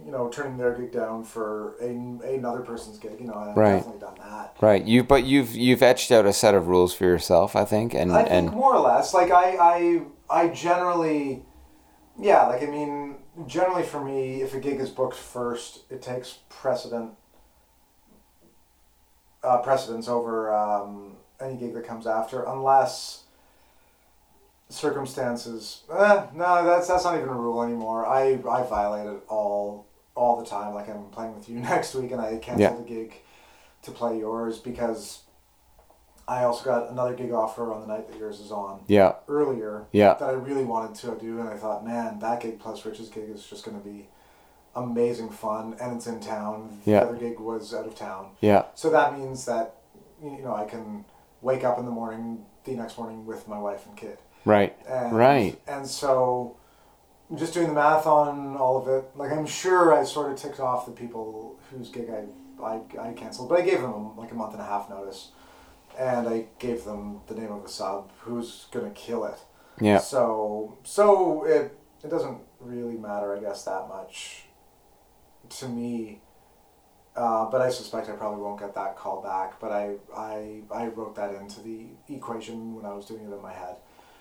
you know turning their gig down for a, another person's gig. You know, I've Right. definitely done that. Right. You but you've you've etched out a set of rules for yourself, I think, and I think and more or less. Like I, I, I generally, yeah. Like I mean, generally for me, if a gig is booked first, it takes precedent. Uh, precedence over um, any gig that comes after, unless circumstances. Eh, no, that's that's not even a rule anymore. I I violate it all all the time. Like I'm playing with you next week, and I cancel Yeah. the gig to play yours because I also got another gig offer on the night that yours is on yeah, earlier yeah, that I really wanted to do, and I thought, man, that gig plus Rich's gig is just going to be amazing fun, and it's in town. Yeah. The other gig was out of town, yeah, so that means that you know I can wake up in the morning, the next morning with my wife and kid. right, And, Right. And so, just doing the math on all of it, like I'm sure I sort of ticked off the people whose gig I I, I canceled, but I gave them like a month and a half notice, and I gave them the name of a sub who's gonna kill it. yeah, So so it it doesn't really matter, I guess, that much to me. Uh, but I suspect I probably won't get that call back. But I, I I wrote that into the equation when I was doing it in my head.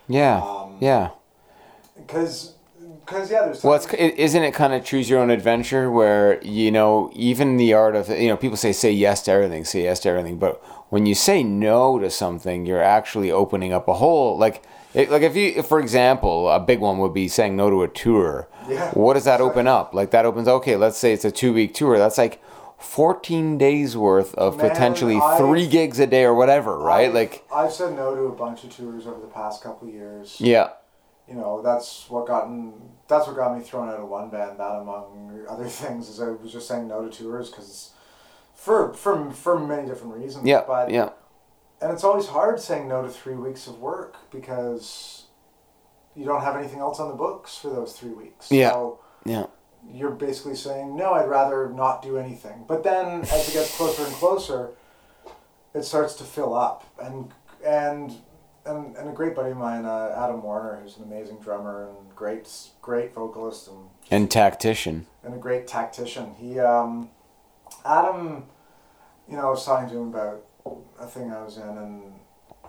yeah, Um, yeah. Because, because yeah, there's. Well, it's it, isn't it kind of choose your own adventure where you know even the art of you know people say say yes to everything, say yes to everything, but when you say no to something, you're actually opening up a whole like it, like if you if, for example a big one would be saying no to a tour. Yeah. What does that open up? Like that opens okay. Let's say it's a two week tour. That's like. 14 days worth of Man, potentially I- three gigs a day or whatever, right? I've- like, I've said no to a bunch of tours over the past couple of years. yeah, You know, that's what gotten that's what got me thrown out of one band. That among other things is I was just saying no to tours because for for for many different reasons. yeah, But yeah, and it's always hard saying no to three weeks of work because you don't have anything else on the books for those three weeks. Yeah. So yeah, you're basically saying no. I'd rather not do anything. But then as it gets closer and closer, it starts to fill up and and. And, and a great buddy of mine, uh, Adam Warner, who's an amazing drummer and great great vocalist and and tactician. and a great tactician. He, um, Adam, you know, I was talking to him about a thing I was in, and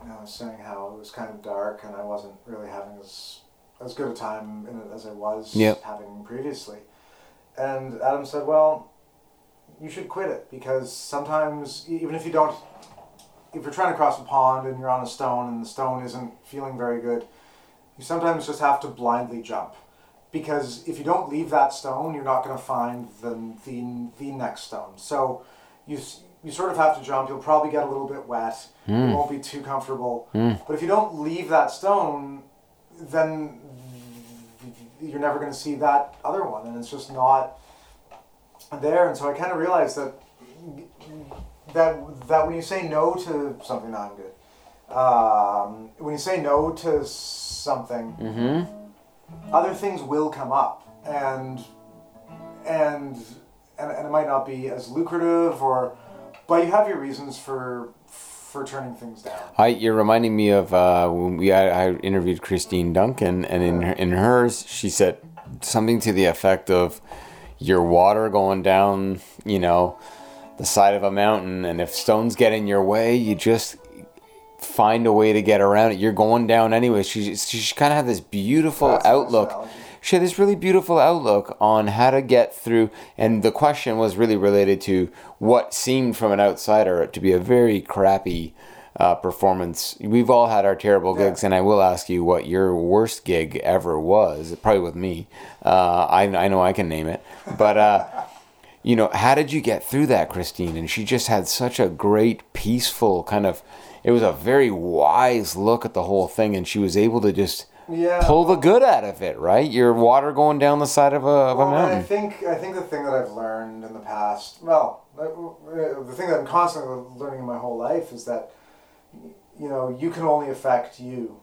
you know, I was saying how it was kind of dark, and I wasn't really having as as good a time in it as I was Yep. having previously. And Adam said, "Well, you should quit it because sometimes, even if you don't, if you're trying to cross a pond and you're on a stone and the stone isn't feeling very good, you sometimes just have to blindly jump." Because if you don't leave that stone, you're not going to find the, the the next stone. So you you sort of have to jump. You'll probably get a little bit wet. It won't be too comfortable. But if you don't leave that stone, then you're never going to see that other one, and it's just not there. And so I kind of realized that that that when you say no to something, I'm good. Um, when you say no to something Mm-hmm. Other things will come up and and and, and it might not be as lucrative or but you have your reasons for for turning things down. I, you're reminding me of uh, when we I, I interviewed Christine Duncan, and in her, in hers, she said something to the effect of your water going down, you know, the side of a mountain, and if stones get in your way, you just find a way to get around it. You're going down anyway. She she kind of had this beautiful That's outlook. She had this really beautiful outlook on how to get through, and the question was really related to what seemed from an outsider to be a very crappy uh, performance. We've all had our terrible Yeah. gigs, and I will ask you what your worst gig ever was. Probably with me. Uh, I I know I can name it, but. Uh, you know, how did you get through that, Christine? And she just had such a great, peaceful kind of. It was a very wise look at the whole thing, and she was able to just Yeah. pull the good out of it, right? Your water going down the side of a of a well, I mountain. think I think the thing that I've learned in the past, well, uh, the thing that I'm constantly learning in my whole life is that, you know, you can only affect you.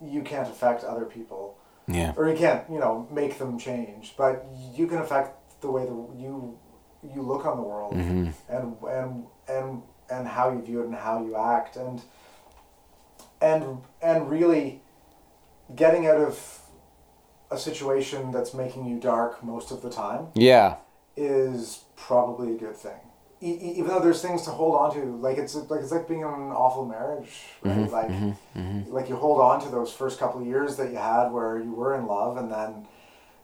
You can't affect other people. Yeah, or you can't you know make them change but you can affect the way that you you look on the world Mm-hmm. and and and and how you view it and how you act and and and really getting out of a situation that's making you dark most of the time Yeah. is probably a good thing. E- even though there's things to hold on to, like it's like it's like being in an awful marriage, right? Mm-hmm, like mm-hmm, mm-hmm. like you hold on to those first couple of years that you had where you were in love, and then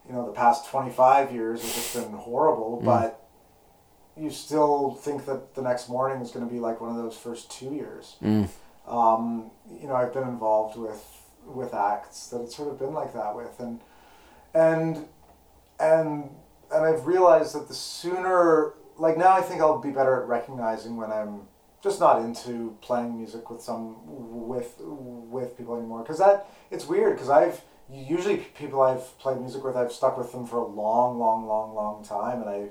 you know the past twenty five years have just been horrible, mm. but you still think that the next morning is going to be like one of those first two years. Mm. Um, you know, I've been involved with with acts that it's sort of been like that with, and and and and I've realized that the sooner, like now, I think I'll be better at recognizing when I'm just not into playing music with some with with people anymore. Because that it's weird. Because I've usually people I've played music with, I've stuck with them for a long, long, long, long time, and I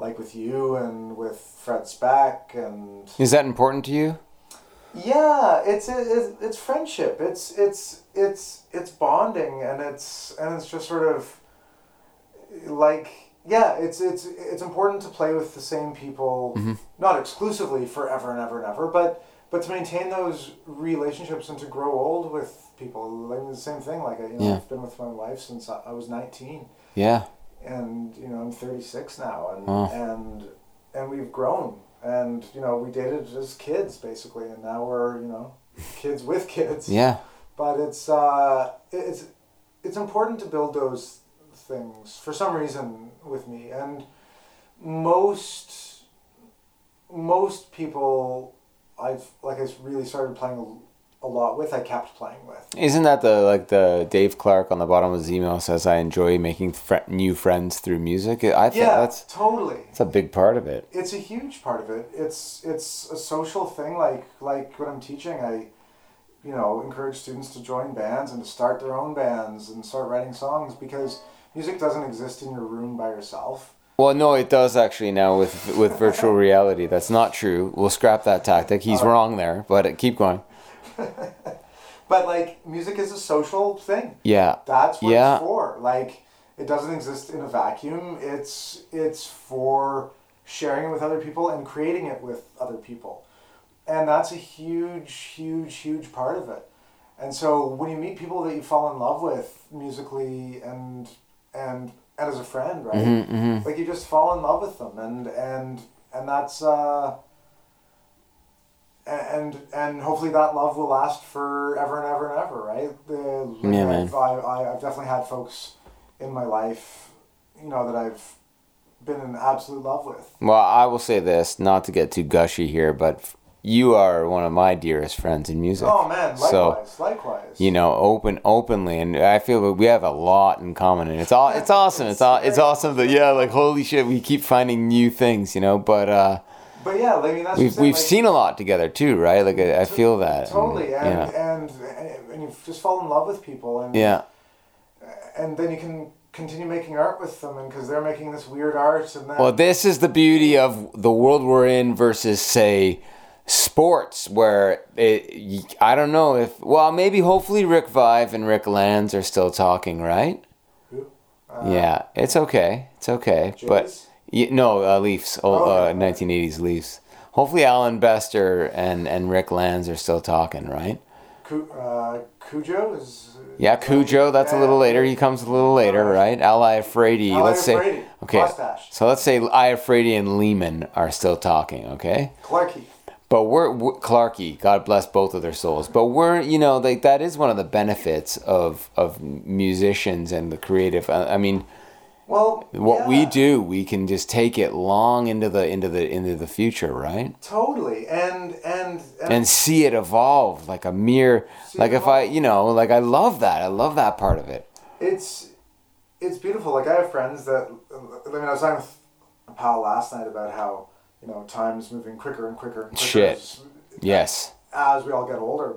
like with you and with Fred Speck and Is that important to you? yeah, it's it's, it's friendship. It's it's it's it's bonding, and it's and it's just sort of like yeah, it's it's it's important to play with the same people, mm-hmm. not exclusively forever and ever and ever, but but to maintain those relationships and to grow old with people. Like the same thing. Like I, you know, Yeah. I've been with my wife since I I was nineteen Yeah. And you know I'm 36 now, and and and we've grown, and you know we dated as kids basically, and now we're you know kids with kids. Yeah. But it's uh, it's it's important to build those things for some reason with me, and most most people I've like I really started playing a, lot with. I kept playing with. Isn't that the like the Dave Clark on the bottom of his email says I enjoy making fr- new friends through music? I think Yeah, that's totally. It's a big part of it. it's a huge part of it. It's it's a social thing. Like like when I'm teaching, I you know encourage students to join bands and to start their own bands and start writing songs because music doesn't exist in your room by yourself. Well, no, it does actually now with with virtual reality. That's not true. We'll scrap that tactic. He's wrong there, but keep going. But like music is a social thing. Yeah. That's what Yeah. it's for. Like it doesn't exist in a vacuum. It's it's for sharing it with other people and creating it with other people. And that's a huge, huge, huge part of it. And so when you meet people that you fall in love with musically and and and as a friend, right? Mm-hmm, Like you just fall in love with them and and and that's uh and and hopefully that love will last forever and ever and ever, right? The, Yeah, man. I've, I, I, I've definitely had folks in my life, you know, that I've been in absolute love with. Well, I will say this, not to get too gushy here, but you are one of my dearest friends in music. Oh man, So, likewise, likewise. you know, open openly, and I feel that we have a lot in common, and it's all it's awesome. It's all it's awesome that yeah, like holy shit, we keep finding new things, you know. But uh, but yeah, I mean that's we've we've like, seen a lot together too, right? Like I, I feel that. and, totally, and, yeah, and and and you just fall in love with people, and yeah, and then you can continue making art with them, and because they're making this weird art, and then Well, this is the beauty of the world we're in versus, say, sports, where it, I don't know if, well, maybe hopefully Rick Vaive and Rick Lanz are still talking, right? Who? Uh, yeah, it's okay. It's okay. But, Jays? y no, uh, Leafs, oh, uh, 1980s Leafs. Hopefully Allan Bester and, and Rick Lanz are still talking, right? Uh, Cujo is. Yeah, Cujo, that's a little later. He comes a little later, right? Al Iafrate, Ali let's say. Okay. mustache. So let's say Iafrate and Leeman are still talking, okay? Clarky. But we're, we're Clarky, God bless both of their souls. But we're, you know, like that is one of the benefits of of musicians and the creative. I, I mean, Well, what yeah, we do, we can just take it long into the into the into the future, right? totally, and and and, And see it evolve like a mere, like if I, you know, like I love that. I love that part of it. it's it's beautiful. Like I have friends that I mean, I was talking with a pal last night about how you know time's moving quicker and quicker and quicker Shit. As, Yes. as we all get older.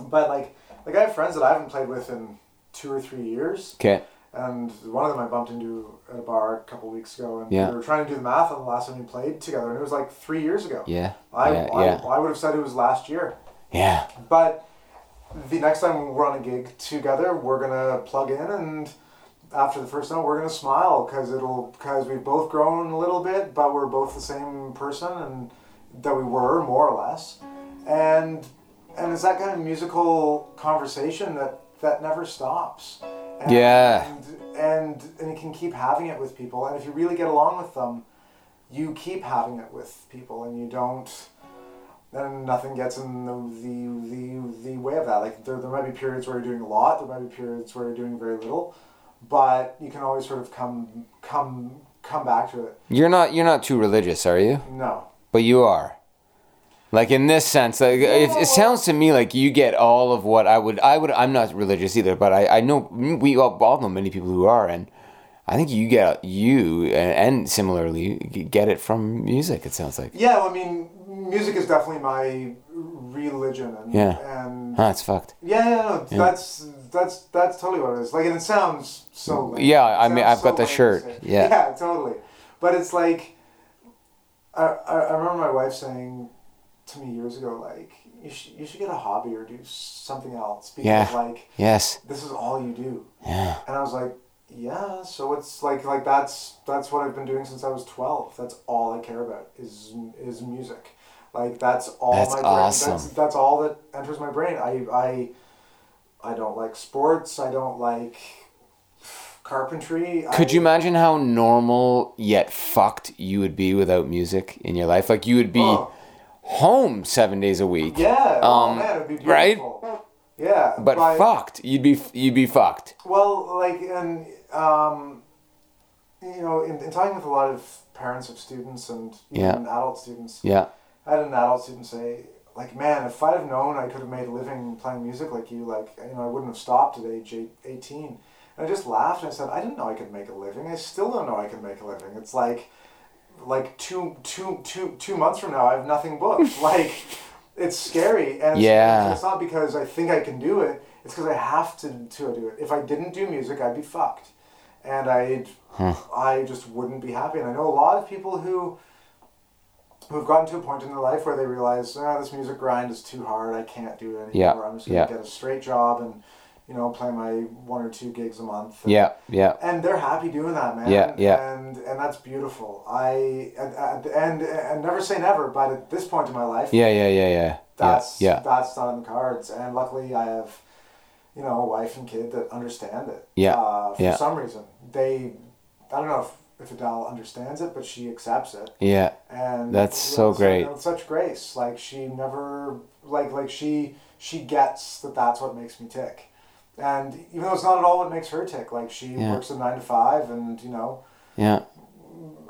But like like I have friends that I haven't played with in two or three years. Okay. And one of them I bumped into at a bar a couple weeks ago, and Yeah. we were trying to do the math on the last time we played together, and it was like three years ago. Yeah. I, yeah. I, Yeah. I would have said it was last year. Yeah. But the next time we're on a gig together, we're gonna plug in, and after the first note, we're gonna smile because it'll because we've both grown a little bit, but we're both the same person, and that we were more or less, and and it's that kind of musical conversation that that never stops. And, Yeah. And, and you can keep having it with people, and if you really get along with them, you keep having it with people, and you don't. And nothing gets in the, the, the, the way of that. Like there, there might be periods where you're doing a lot. There might be periods where you're doing very little, but you can always sort of come come come back to it. You're not you're not too religious, are you? No, But you are. Like in this sense, like it, it sounds to me like you get all of what I would. I would. I'm not religious either, but I, I know we all, all know many people who are, and I think you get you and, similarly get it from music. It sounds like. Yeah, well, I mean, music is definitely my religion, and Yeah. and it's fucked. yeah, yeah, no, that's that's that's totally what it is. Like, and it sounds so. lame. Yeah, I mean, I've got the shirt. Yeah. yeah, totally. But it's like, I I remember my wife saying to me years ago, like, you should you should get a hobby or do something else because Yeah. like Yes. this is all you do. Yeah. And I was like, yeah, so it's like like that's that's what I've been doing since I was twelve. That's all I care about is is music. Like that's all That's my brain. awesome. That's that's all that enters my brain. I I I don't like sports. I don't like carpentry. Could I, you imagine how normal yet fucked you would be without music in your life? Like you would be Oh, home seven days a week. yeah. oh Um, man, it'd be right? beautiful. Yeah, But fucked. You'd be you'd be fucked. Well, like, and um, you know, in, in talking with a lot of parents of students and even adult students, Yeah. I had an adult student say, like, man, if I'd have known I could have made a living playing music like you, like, you know, I wouldn't have stopped at age eight, 18. And I just laughed and I said, I didn't know I could make a living. I still don't know I can make a living. It's like, like two, two, two, two months from now, I have nothing booked. like, it's scary. And it's, Yeah. it's not because I think I can do it. It's because I have to, to do it. If I didn't do music, I'd be fucked. And I'd, I just wouldn't be happy. And I know a lot of people who, who've gotten to a point in their life where they realize, ah, this music grind is too hard. I can't do it Yeah, anymore. I'm just gonna yeah. get a straight job and, you know, play my one or two gigs a month. And, Yeah. Yeah. And they're happy doing that, man. Yeah, yeah. And and that's beautiful. I and and, and, never say never, but at this point in my life, Yeah. Yeah. Yeah. Yeah. that's yeah. that's not in the cards. And luckily, I have, you know, a wife and kid that understand it. Yeah, Uh, for yeah. some reason, they, I don't know if, if Adele understands it, but she accepts it Yeah. and That's so great. with such grace like she never like like she she gets that that's what makes me tick and even though it's not at all what makes her tick like she Yeah. works a nine to five and you know Yeah.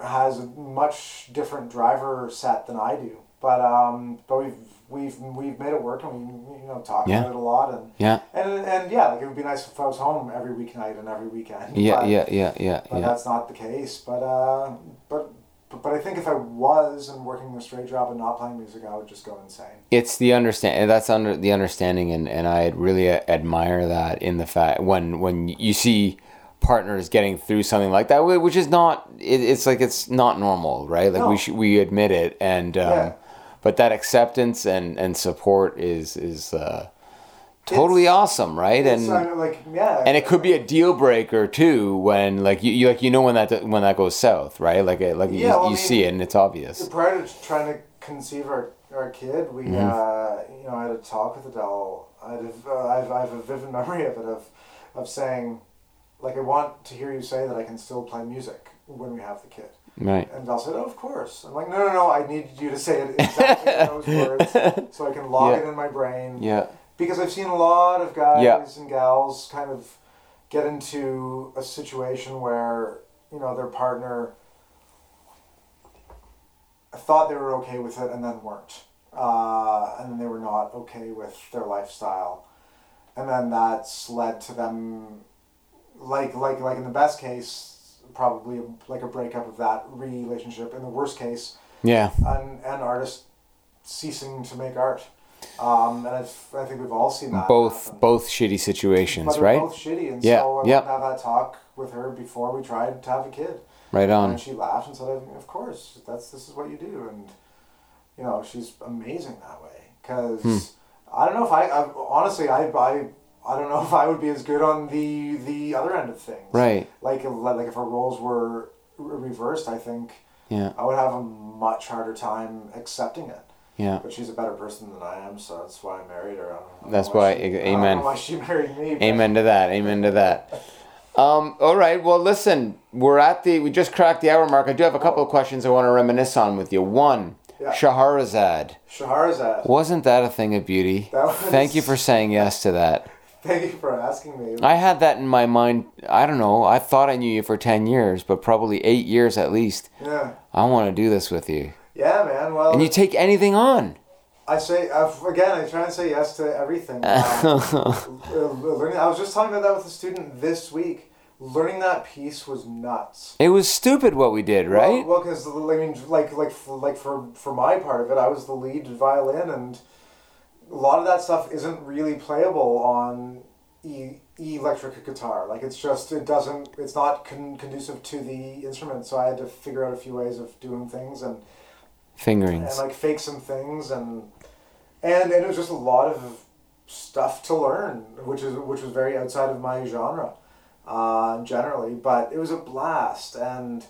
has a much different driver set than i do but um but we've we've we've made it work and we you know talk Yeah. about it a lot and Yeah. and and yeah like it would be nice if i was home every weeknight and every weekend Yeah. but- Yeah. Yeah. Yeah. but Yeah. that's not the case. But uh, but, but but I think if I was and working a straight job and not playing music, I would just go insane. it's the understand that's under the understanding and, and I really admire that in the fact when when you see partners getting through something like that which is not it, it's like it's not normal right like we No. should we admit it and um, Yeah. but that acceptance and and support is is uh, totally It's- awesome right and uh, like yeah, and it could be a deal breaker too when like you, you like you know when that when that goes south right like it, like Yeah, you, well, I mean, see it and it's obvious prior to trying to conceive our, our kid, we Mm-hmm. uh, you know I had a talk with Adele. I had a, uh, I've, I have a vivid memory of it of of saying like I want to hear you say that I can still play music when we have the kid. right And Adele said, "Oh, of course." I'm like, "No, no, no! I need you to say it exactly in those words, so I can log Yeah. it in my brain." yeah because I've seen a lot of guys Yeah. and gals kind of get into a situation where you know their partner thought they were okay with it and then weren't, uh, and then they were not okay with their lifestyle, and then that's led to them, like like like in the best case, probably like a breakup of that relationship. In the worst case, yeah an, an artist ceasing to make art. Um, and I've, I think we've all seen that. both happen. both shitty situations right both shitty. And Yeah, so I yeah. have that talk with her before we tried to have a kid. right on And she laughed and said, "Of course, that's this is what you do." And you know, she's amazing that way. Because Hmm. I don't know if I, I honestly I, I I don't know if I would be as good on the the other end of things. Right. Like if- like if our roles were reversed, I think Yeah. I would have a much harder time accepting it. Yeah. But she's a better person than I am, so that's why I married her. I don't know That's why why- She, a- I don't amen. why she married me. Amen to that. Amen to that. Um, all right. Well, listen, we're at the, we just cracked the hour mark. I do have a couple of questions I want to reminisce on with you. One, Yeah. Shahrazad. Shahrazad. Wasn't that a thing of beauty? Was- Thank you for saying yes to that. Thank you for asking me. I had that in my mind. I don't know. I thought I knew you for 10 years, but probably eight years at least. yeah. I want to do this with you. Yeah, man. Well, And you take anything on. I say again. I try and say yes to everything. Um, uh, learning, I was just talking about that with a student this week. Learning that piece was nuts. It was stupid what we did, right? Well, because I mean, like, like, like for for my part of it, I was the lead violin, and a lot of that stuff isn't really playable on e electric guitar. Like, it's just it doesn't. It's not con- conducive to the instrument. So I had to figure out a few ways of doing things and and like fake some things and and it was just a lot of stuff to learn, which is which was very outside of my genre, uh, generally. But it was a blast, and,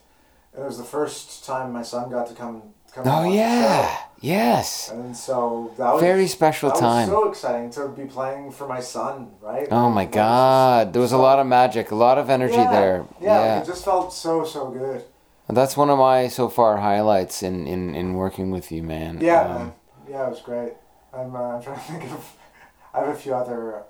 it was the first time my son got to come come. Oh, yeah. Yes. And so that was Very special time. Was so exciting to be playing for my son, right? Oh my God. There was a lot of magic, a lot of energy yeah, there. Yeah, Yeah. it just felt so so good. That's one of my so far highlights in, in, in working with you, man. Yeah, Um, yeah, it was great. I'm, uh, I'm trying to think of. I have a few other.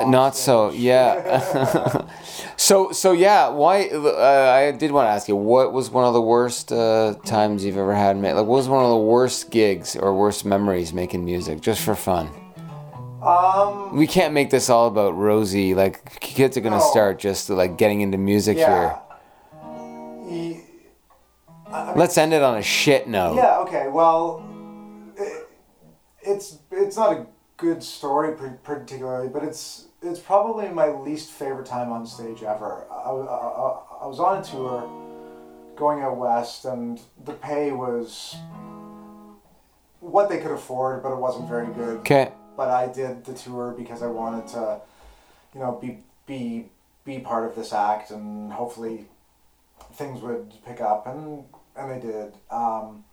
Not so, yeah. so, so yeah. Why? Uh, I did want to ask you, what was one of the worst uh, times you've ever had? Like, what was one of the worst gigs or worst memories making music, just for fun? um. We can't make this all about Rosie. Like, kids are gonna No. start just like getting into music Yeah. here. I- I mean, Let's end it on a shit note. Yeah. Okay. Well, it, it's it's not a good story particularly, but it's it's probably my least favorite time on stage ever. I, I, I- I was on a tour, going out west, and the pay was what they could afford, but it wasn't very good. Okay. But I did the tour because I wanted to, you know, be be be part of this act, and hopefully things would pick up, and and they did. Um,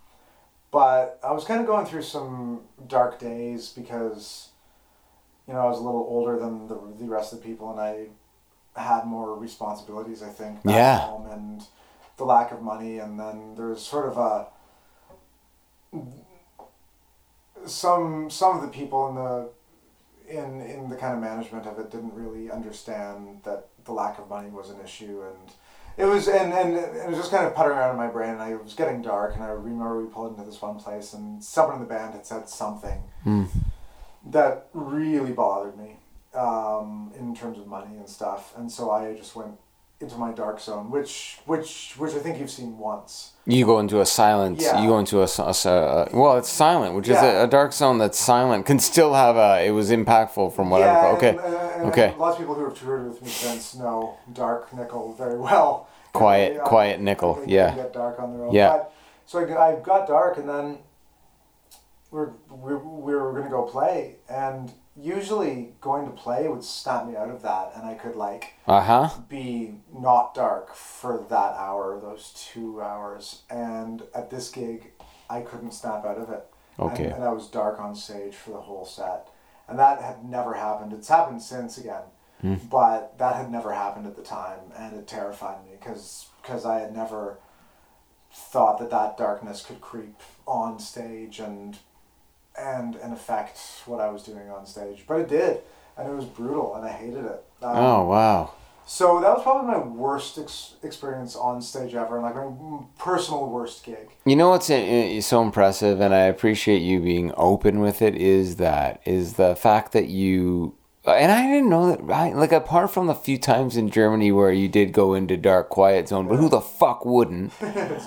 but I was kind of going through some dark days because, you know, I was a little older than the, the rest of the people, and I had more responsibilities. I think Yeah. home, and the lack of money, and then there was sort of a some some of the people in the in in the kind of management of it didn't really understand that the lack of money was an issue and it was and, and it was just kind of puttering around in my brain and it was getting dark and I remember we pulled into this one place and someone in the band had said something Hmm. that really bothered me um, in terms of money and stuff and so I just went into my dark zone which which which I think you've seen once You go into a silent. Yeah. You go into a, a uh, well, it's silent, which is a, a dark zone that's silent can still have a. It was impactful from whatever. Yeah, okay. And, and, and Okay. Lots of people who have toured with me since know Dark Nickel very well. Quiet- quiet Nickel, yeah. Dark on. Yeah. But, so I, I got dark, and then we're we, we were gonna go play, and usually going to play would snap me out of that, and I could like Uh huh. be not dark for that hour, those two hours, and at this gig, I couldn't snap out of it. Okay. And, and I was dark on stage for the whole set. And that had never happened. It's happened since again, Hmm. but that had never happened at the time, and it terrified me because I had never thought that that darkness could creep on stage and and and affect what I was doing on stage. But it did, and it was brutal, and I hated it. Um, Oh wow. So that was probably my worst ex- experience on stage ever, and like my mm, personal worst gig. You know what's i- i- so impressive, and I appreciate you being open with it. Is that is the fact that you and I didn't know that. Right, like apart from the few times in Germany where you did go into dark quiet zone, but who the fuck wouldn't?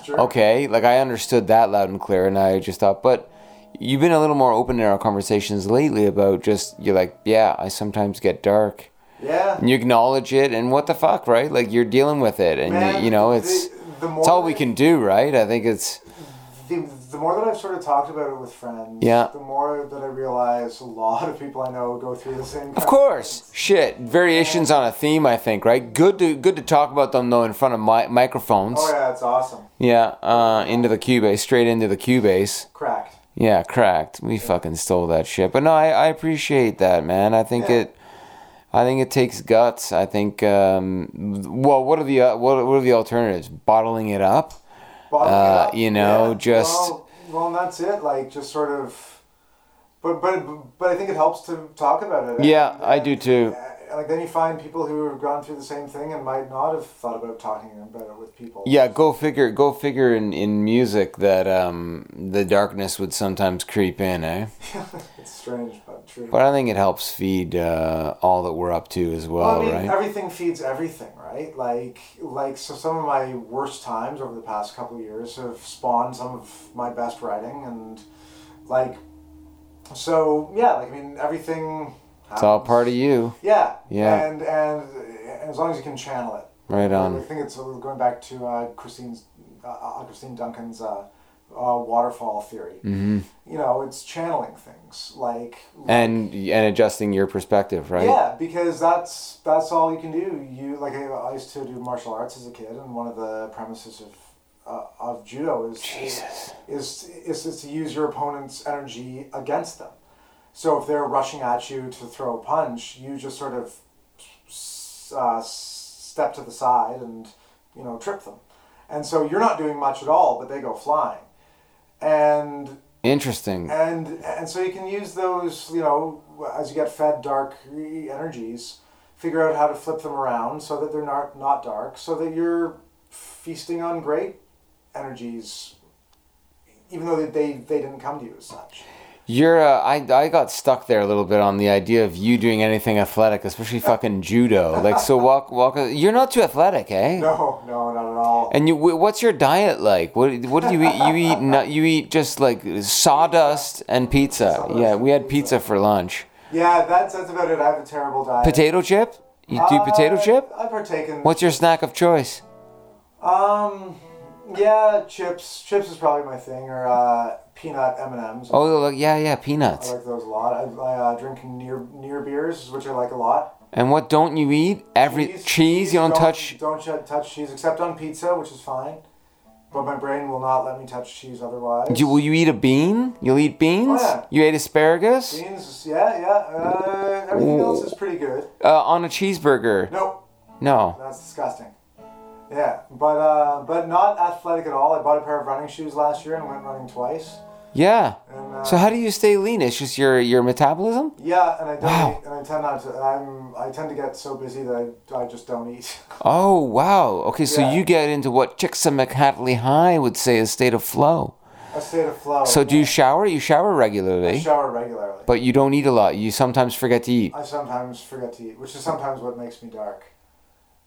Okay, like I understood that loud and clear, and I just thought, but you've been a little more open in our conversations lately about just you're like, yeah, I sometimes get dark, Yeah. and you acknowledge it, and what the fuck, right? Like you're dealing with it, and Man, you, you know it's the more it's all we can do, right? I think it's The, the more that I've sort of talked about it with friends, Yeah. the more that I realize a lot of people I know go through the same. Of course, shit. Variations on a theme, I think, right? Good to good to talk about them though in front of mi- microphones. Oh yeah, it's awesome. Yeah, uh, into the Cubase, straight into the Cubase. Cracked. Yeah, cracked. We fucking stole that shit. But no, I, I appreciate that, man. I think Yeah. it. I think it takes guts. I think. Um, well, what are the uh, what, what are the alternatives? Bottling it up. Bottling Uh, up, you know, yeah. just- well, well, and that's it. Like just sort of, but but but I think it helps to talk about it. Yeah, And- I do too. Like then you find people who have gone through the same thing and might not have thought about talking about it with people. Yeah, go figure. Go figure. In, in music, that um, the darkness would sometimes creep in, eh? it's strange but true. But I think it helps feed uh, all that we're up to as well, Well, I mean, right? everything feeds everything, right? Like, like so. Some of my worst times over the past couple of years have spawned some of my best writing, and like, so yeah. Like, I mean, everything. It's all part of you. Yeah. Yeah. And and, and as long as you can channel it. Right on. I think it's going back to uh, Christine's, uh, uh, Christine Duncan's uh, uh, waterfall theory. hmm You know, it's channeling things like. And and adjusting your perspective, right? Yeah, because that's that's all you can do. You like I, I used to do martial arts as a kid, and one of the premises of uh, of judo is Jesus. is, is is to use your opponent's energy against them. So if they're rushing at you to throw a punch, you just sort of uh, step to the side and you know trip them, and so you're not doing much at all, but they go flying, and Interesting. and and so you can use those you know as you get fed dark energies figure out how to flip them around so that they're not not dark so that you're feasting on great energies even though they they, they didn't come to you as such You're. Uh, I I got stuck there a little bit on the idea of you doing anything athletic, especially fucking judo. Like so, walk walk. You're not too athletic, eh? no no not at all And you, what's your diet like? What, what do you eat? You eat, nut, you eat just like sawdust and pizza. Sawdust Yeah, we had pizza. for lunch. yeah that's that's about it i have a terrible diet Potato chip? You do potato Uh, chip? i partake in What's your snack of choice? um yeah chips chips is probably my thing or uh, peanut m&ms Oh, look, yeah, yeah, peanuts. I like those a lot. I, I uh, drink near near beers, which I like a lot. And what don't you eat? Every cheese, you don't, touch. Don't touch cheese except on pizza, which is fine. But my brain will not let me touch cheese otherwise. You, will you eat a bean? You'll eat beans? Oh, yeah. You ate asparagus? Beans, yeah, yeah. Uh, everything else is pretty good. Uh, on a cheeseburger? Nope, No. that's disgusting. Yeah, but uh, but not athletic at all. I bought a pair of running shoes last year and went running twice. Yeah. And, uh, So how do you stay lean? It's just your your metabolism? Yeah, and I don't Wow. eat, and I tend not to. I'm I tend to get so busy that I, I just don't eat. Oh wow. Okay, so Yeah. you get into what Csikszentmihalyi High would say a state of flow. A state of flow. So do you shower? You shower I regularly, shower regularly. but you don't eat a lot. You sometimes forget to eat. I sometimes forget to eat, which is sometimes what makes me dark.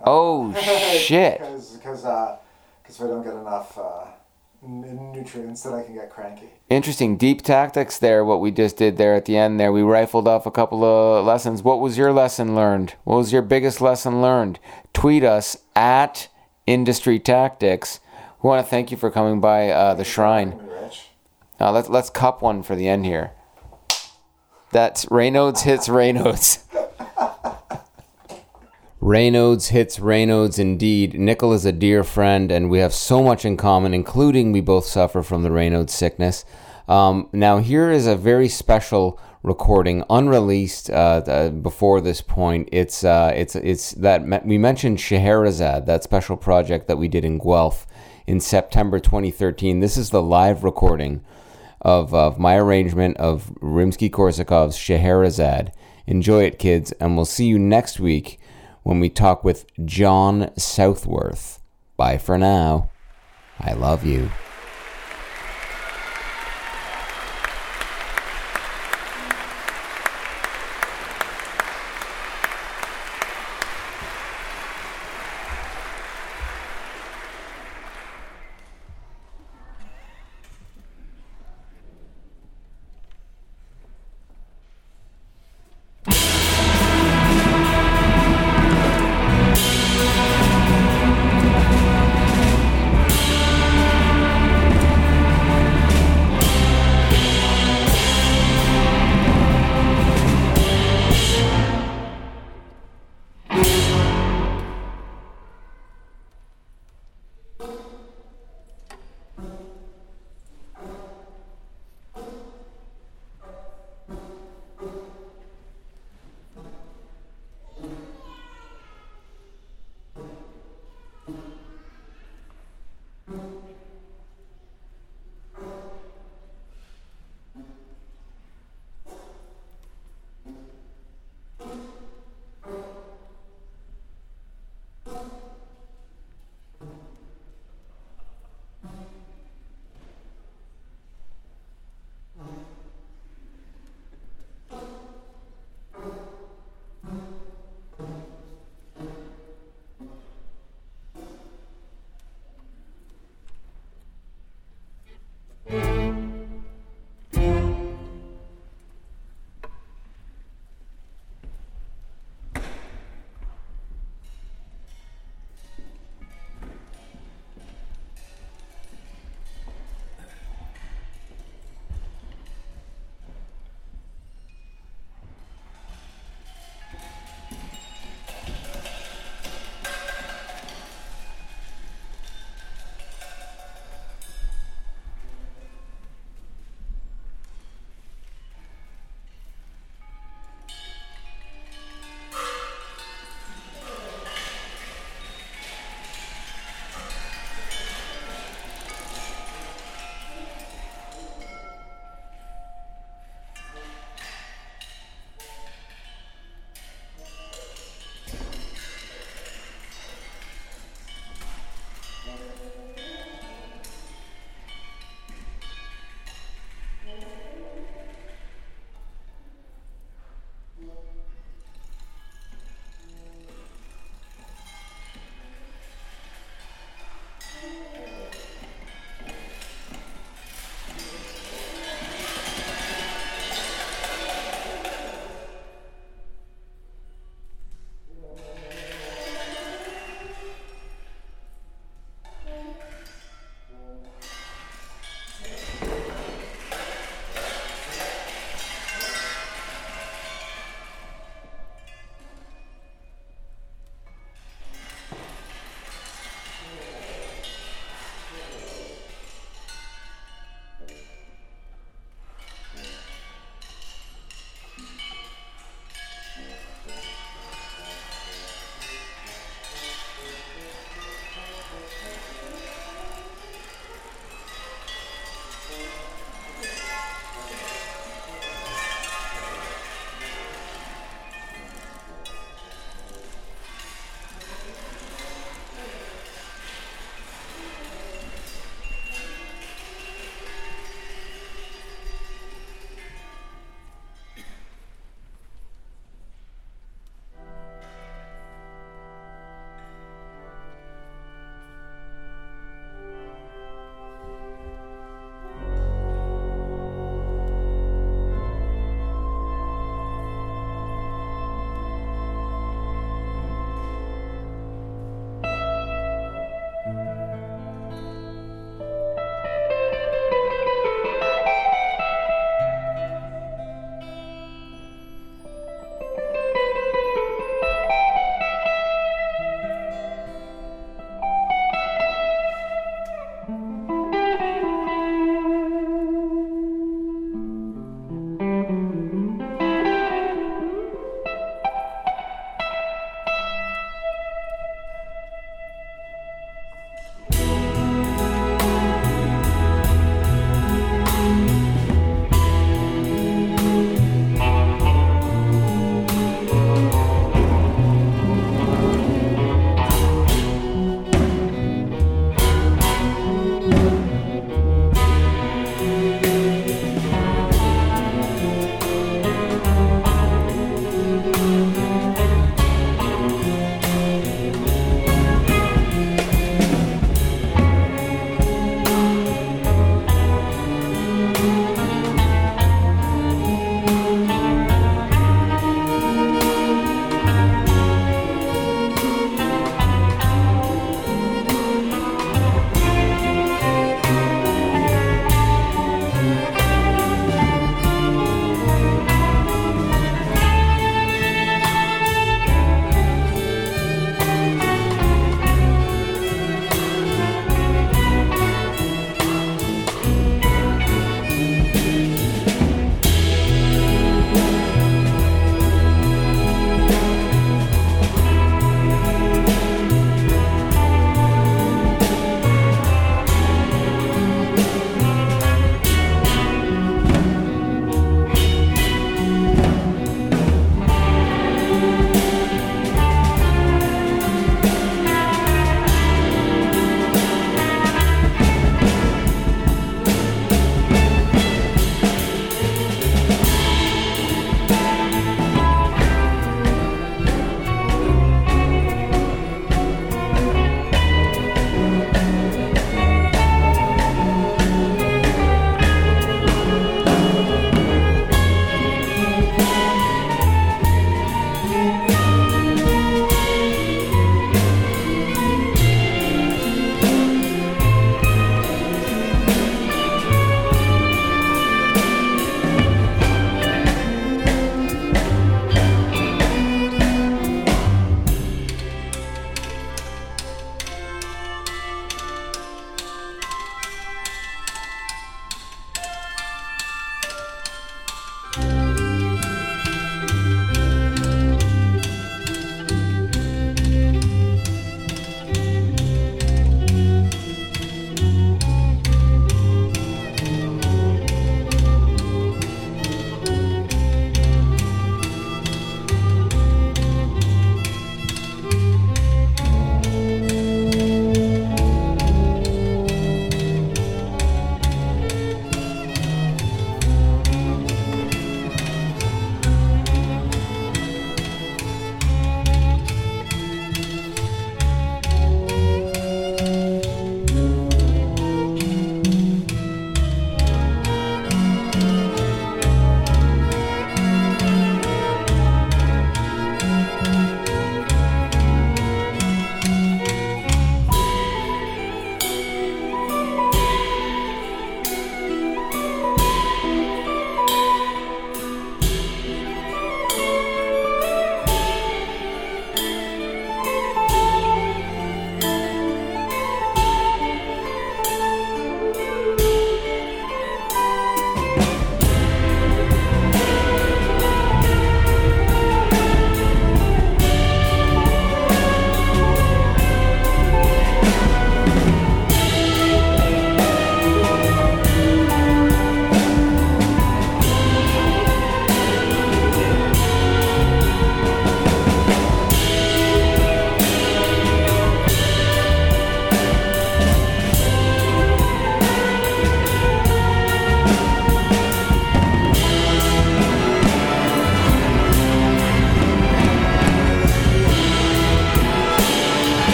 Oh shit. Because because uh, 'cause if I don't get enough uh, n- nutrients, then I can get cranky. Interesting. Deep tactics there, what we just did there at the end there. We rifled off a couple of lessons. What was your lesson learned? What was your biggest lesson learned? Tweet us at Industry Tactics. We want to thank you for coming by uh, the shrine. Now let's let's cup one for the end here. That's Raynaud's hits Raynaud's. Raynaud's hits Raynaud's indeed. Nickel is a dear friend, and we have so much in common, including we both suffer from the Raynaud's sickness. Um, now, here is a very special recording, unreleased uh, uh, before this point. It's uh, it's it's that we mentioned Scheherazade, that special project that we did in Guelph in September 2013. This is the live recording of, of my arrangement of Rimsky Korsakov's Scheherazade. Enjoy it, kids, and we'll see you next week when we talk with John Southworth. Bye for now. I love you.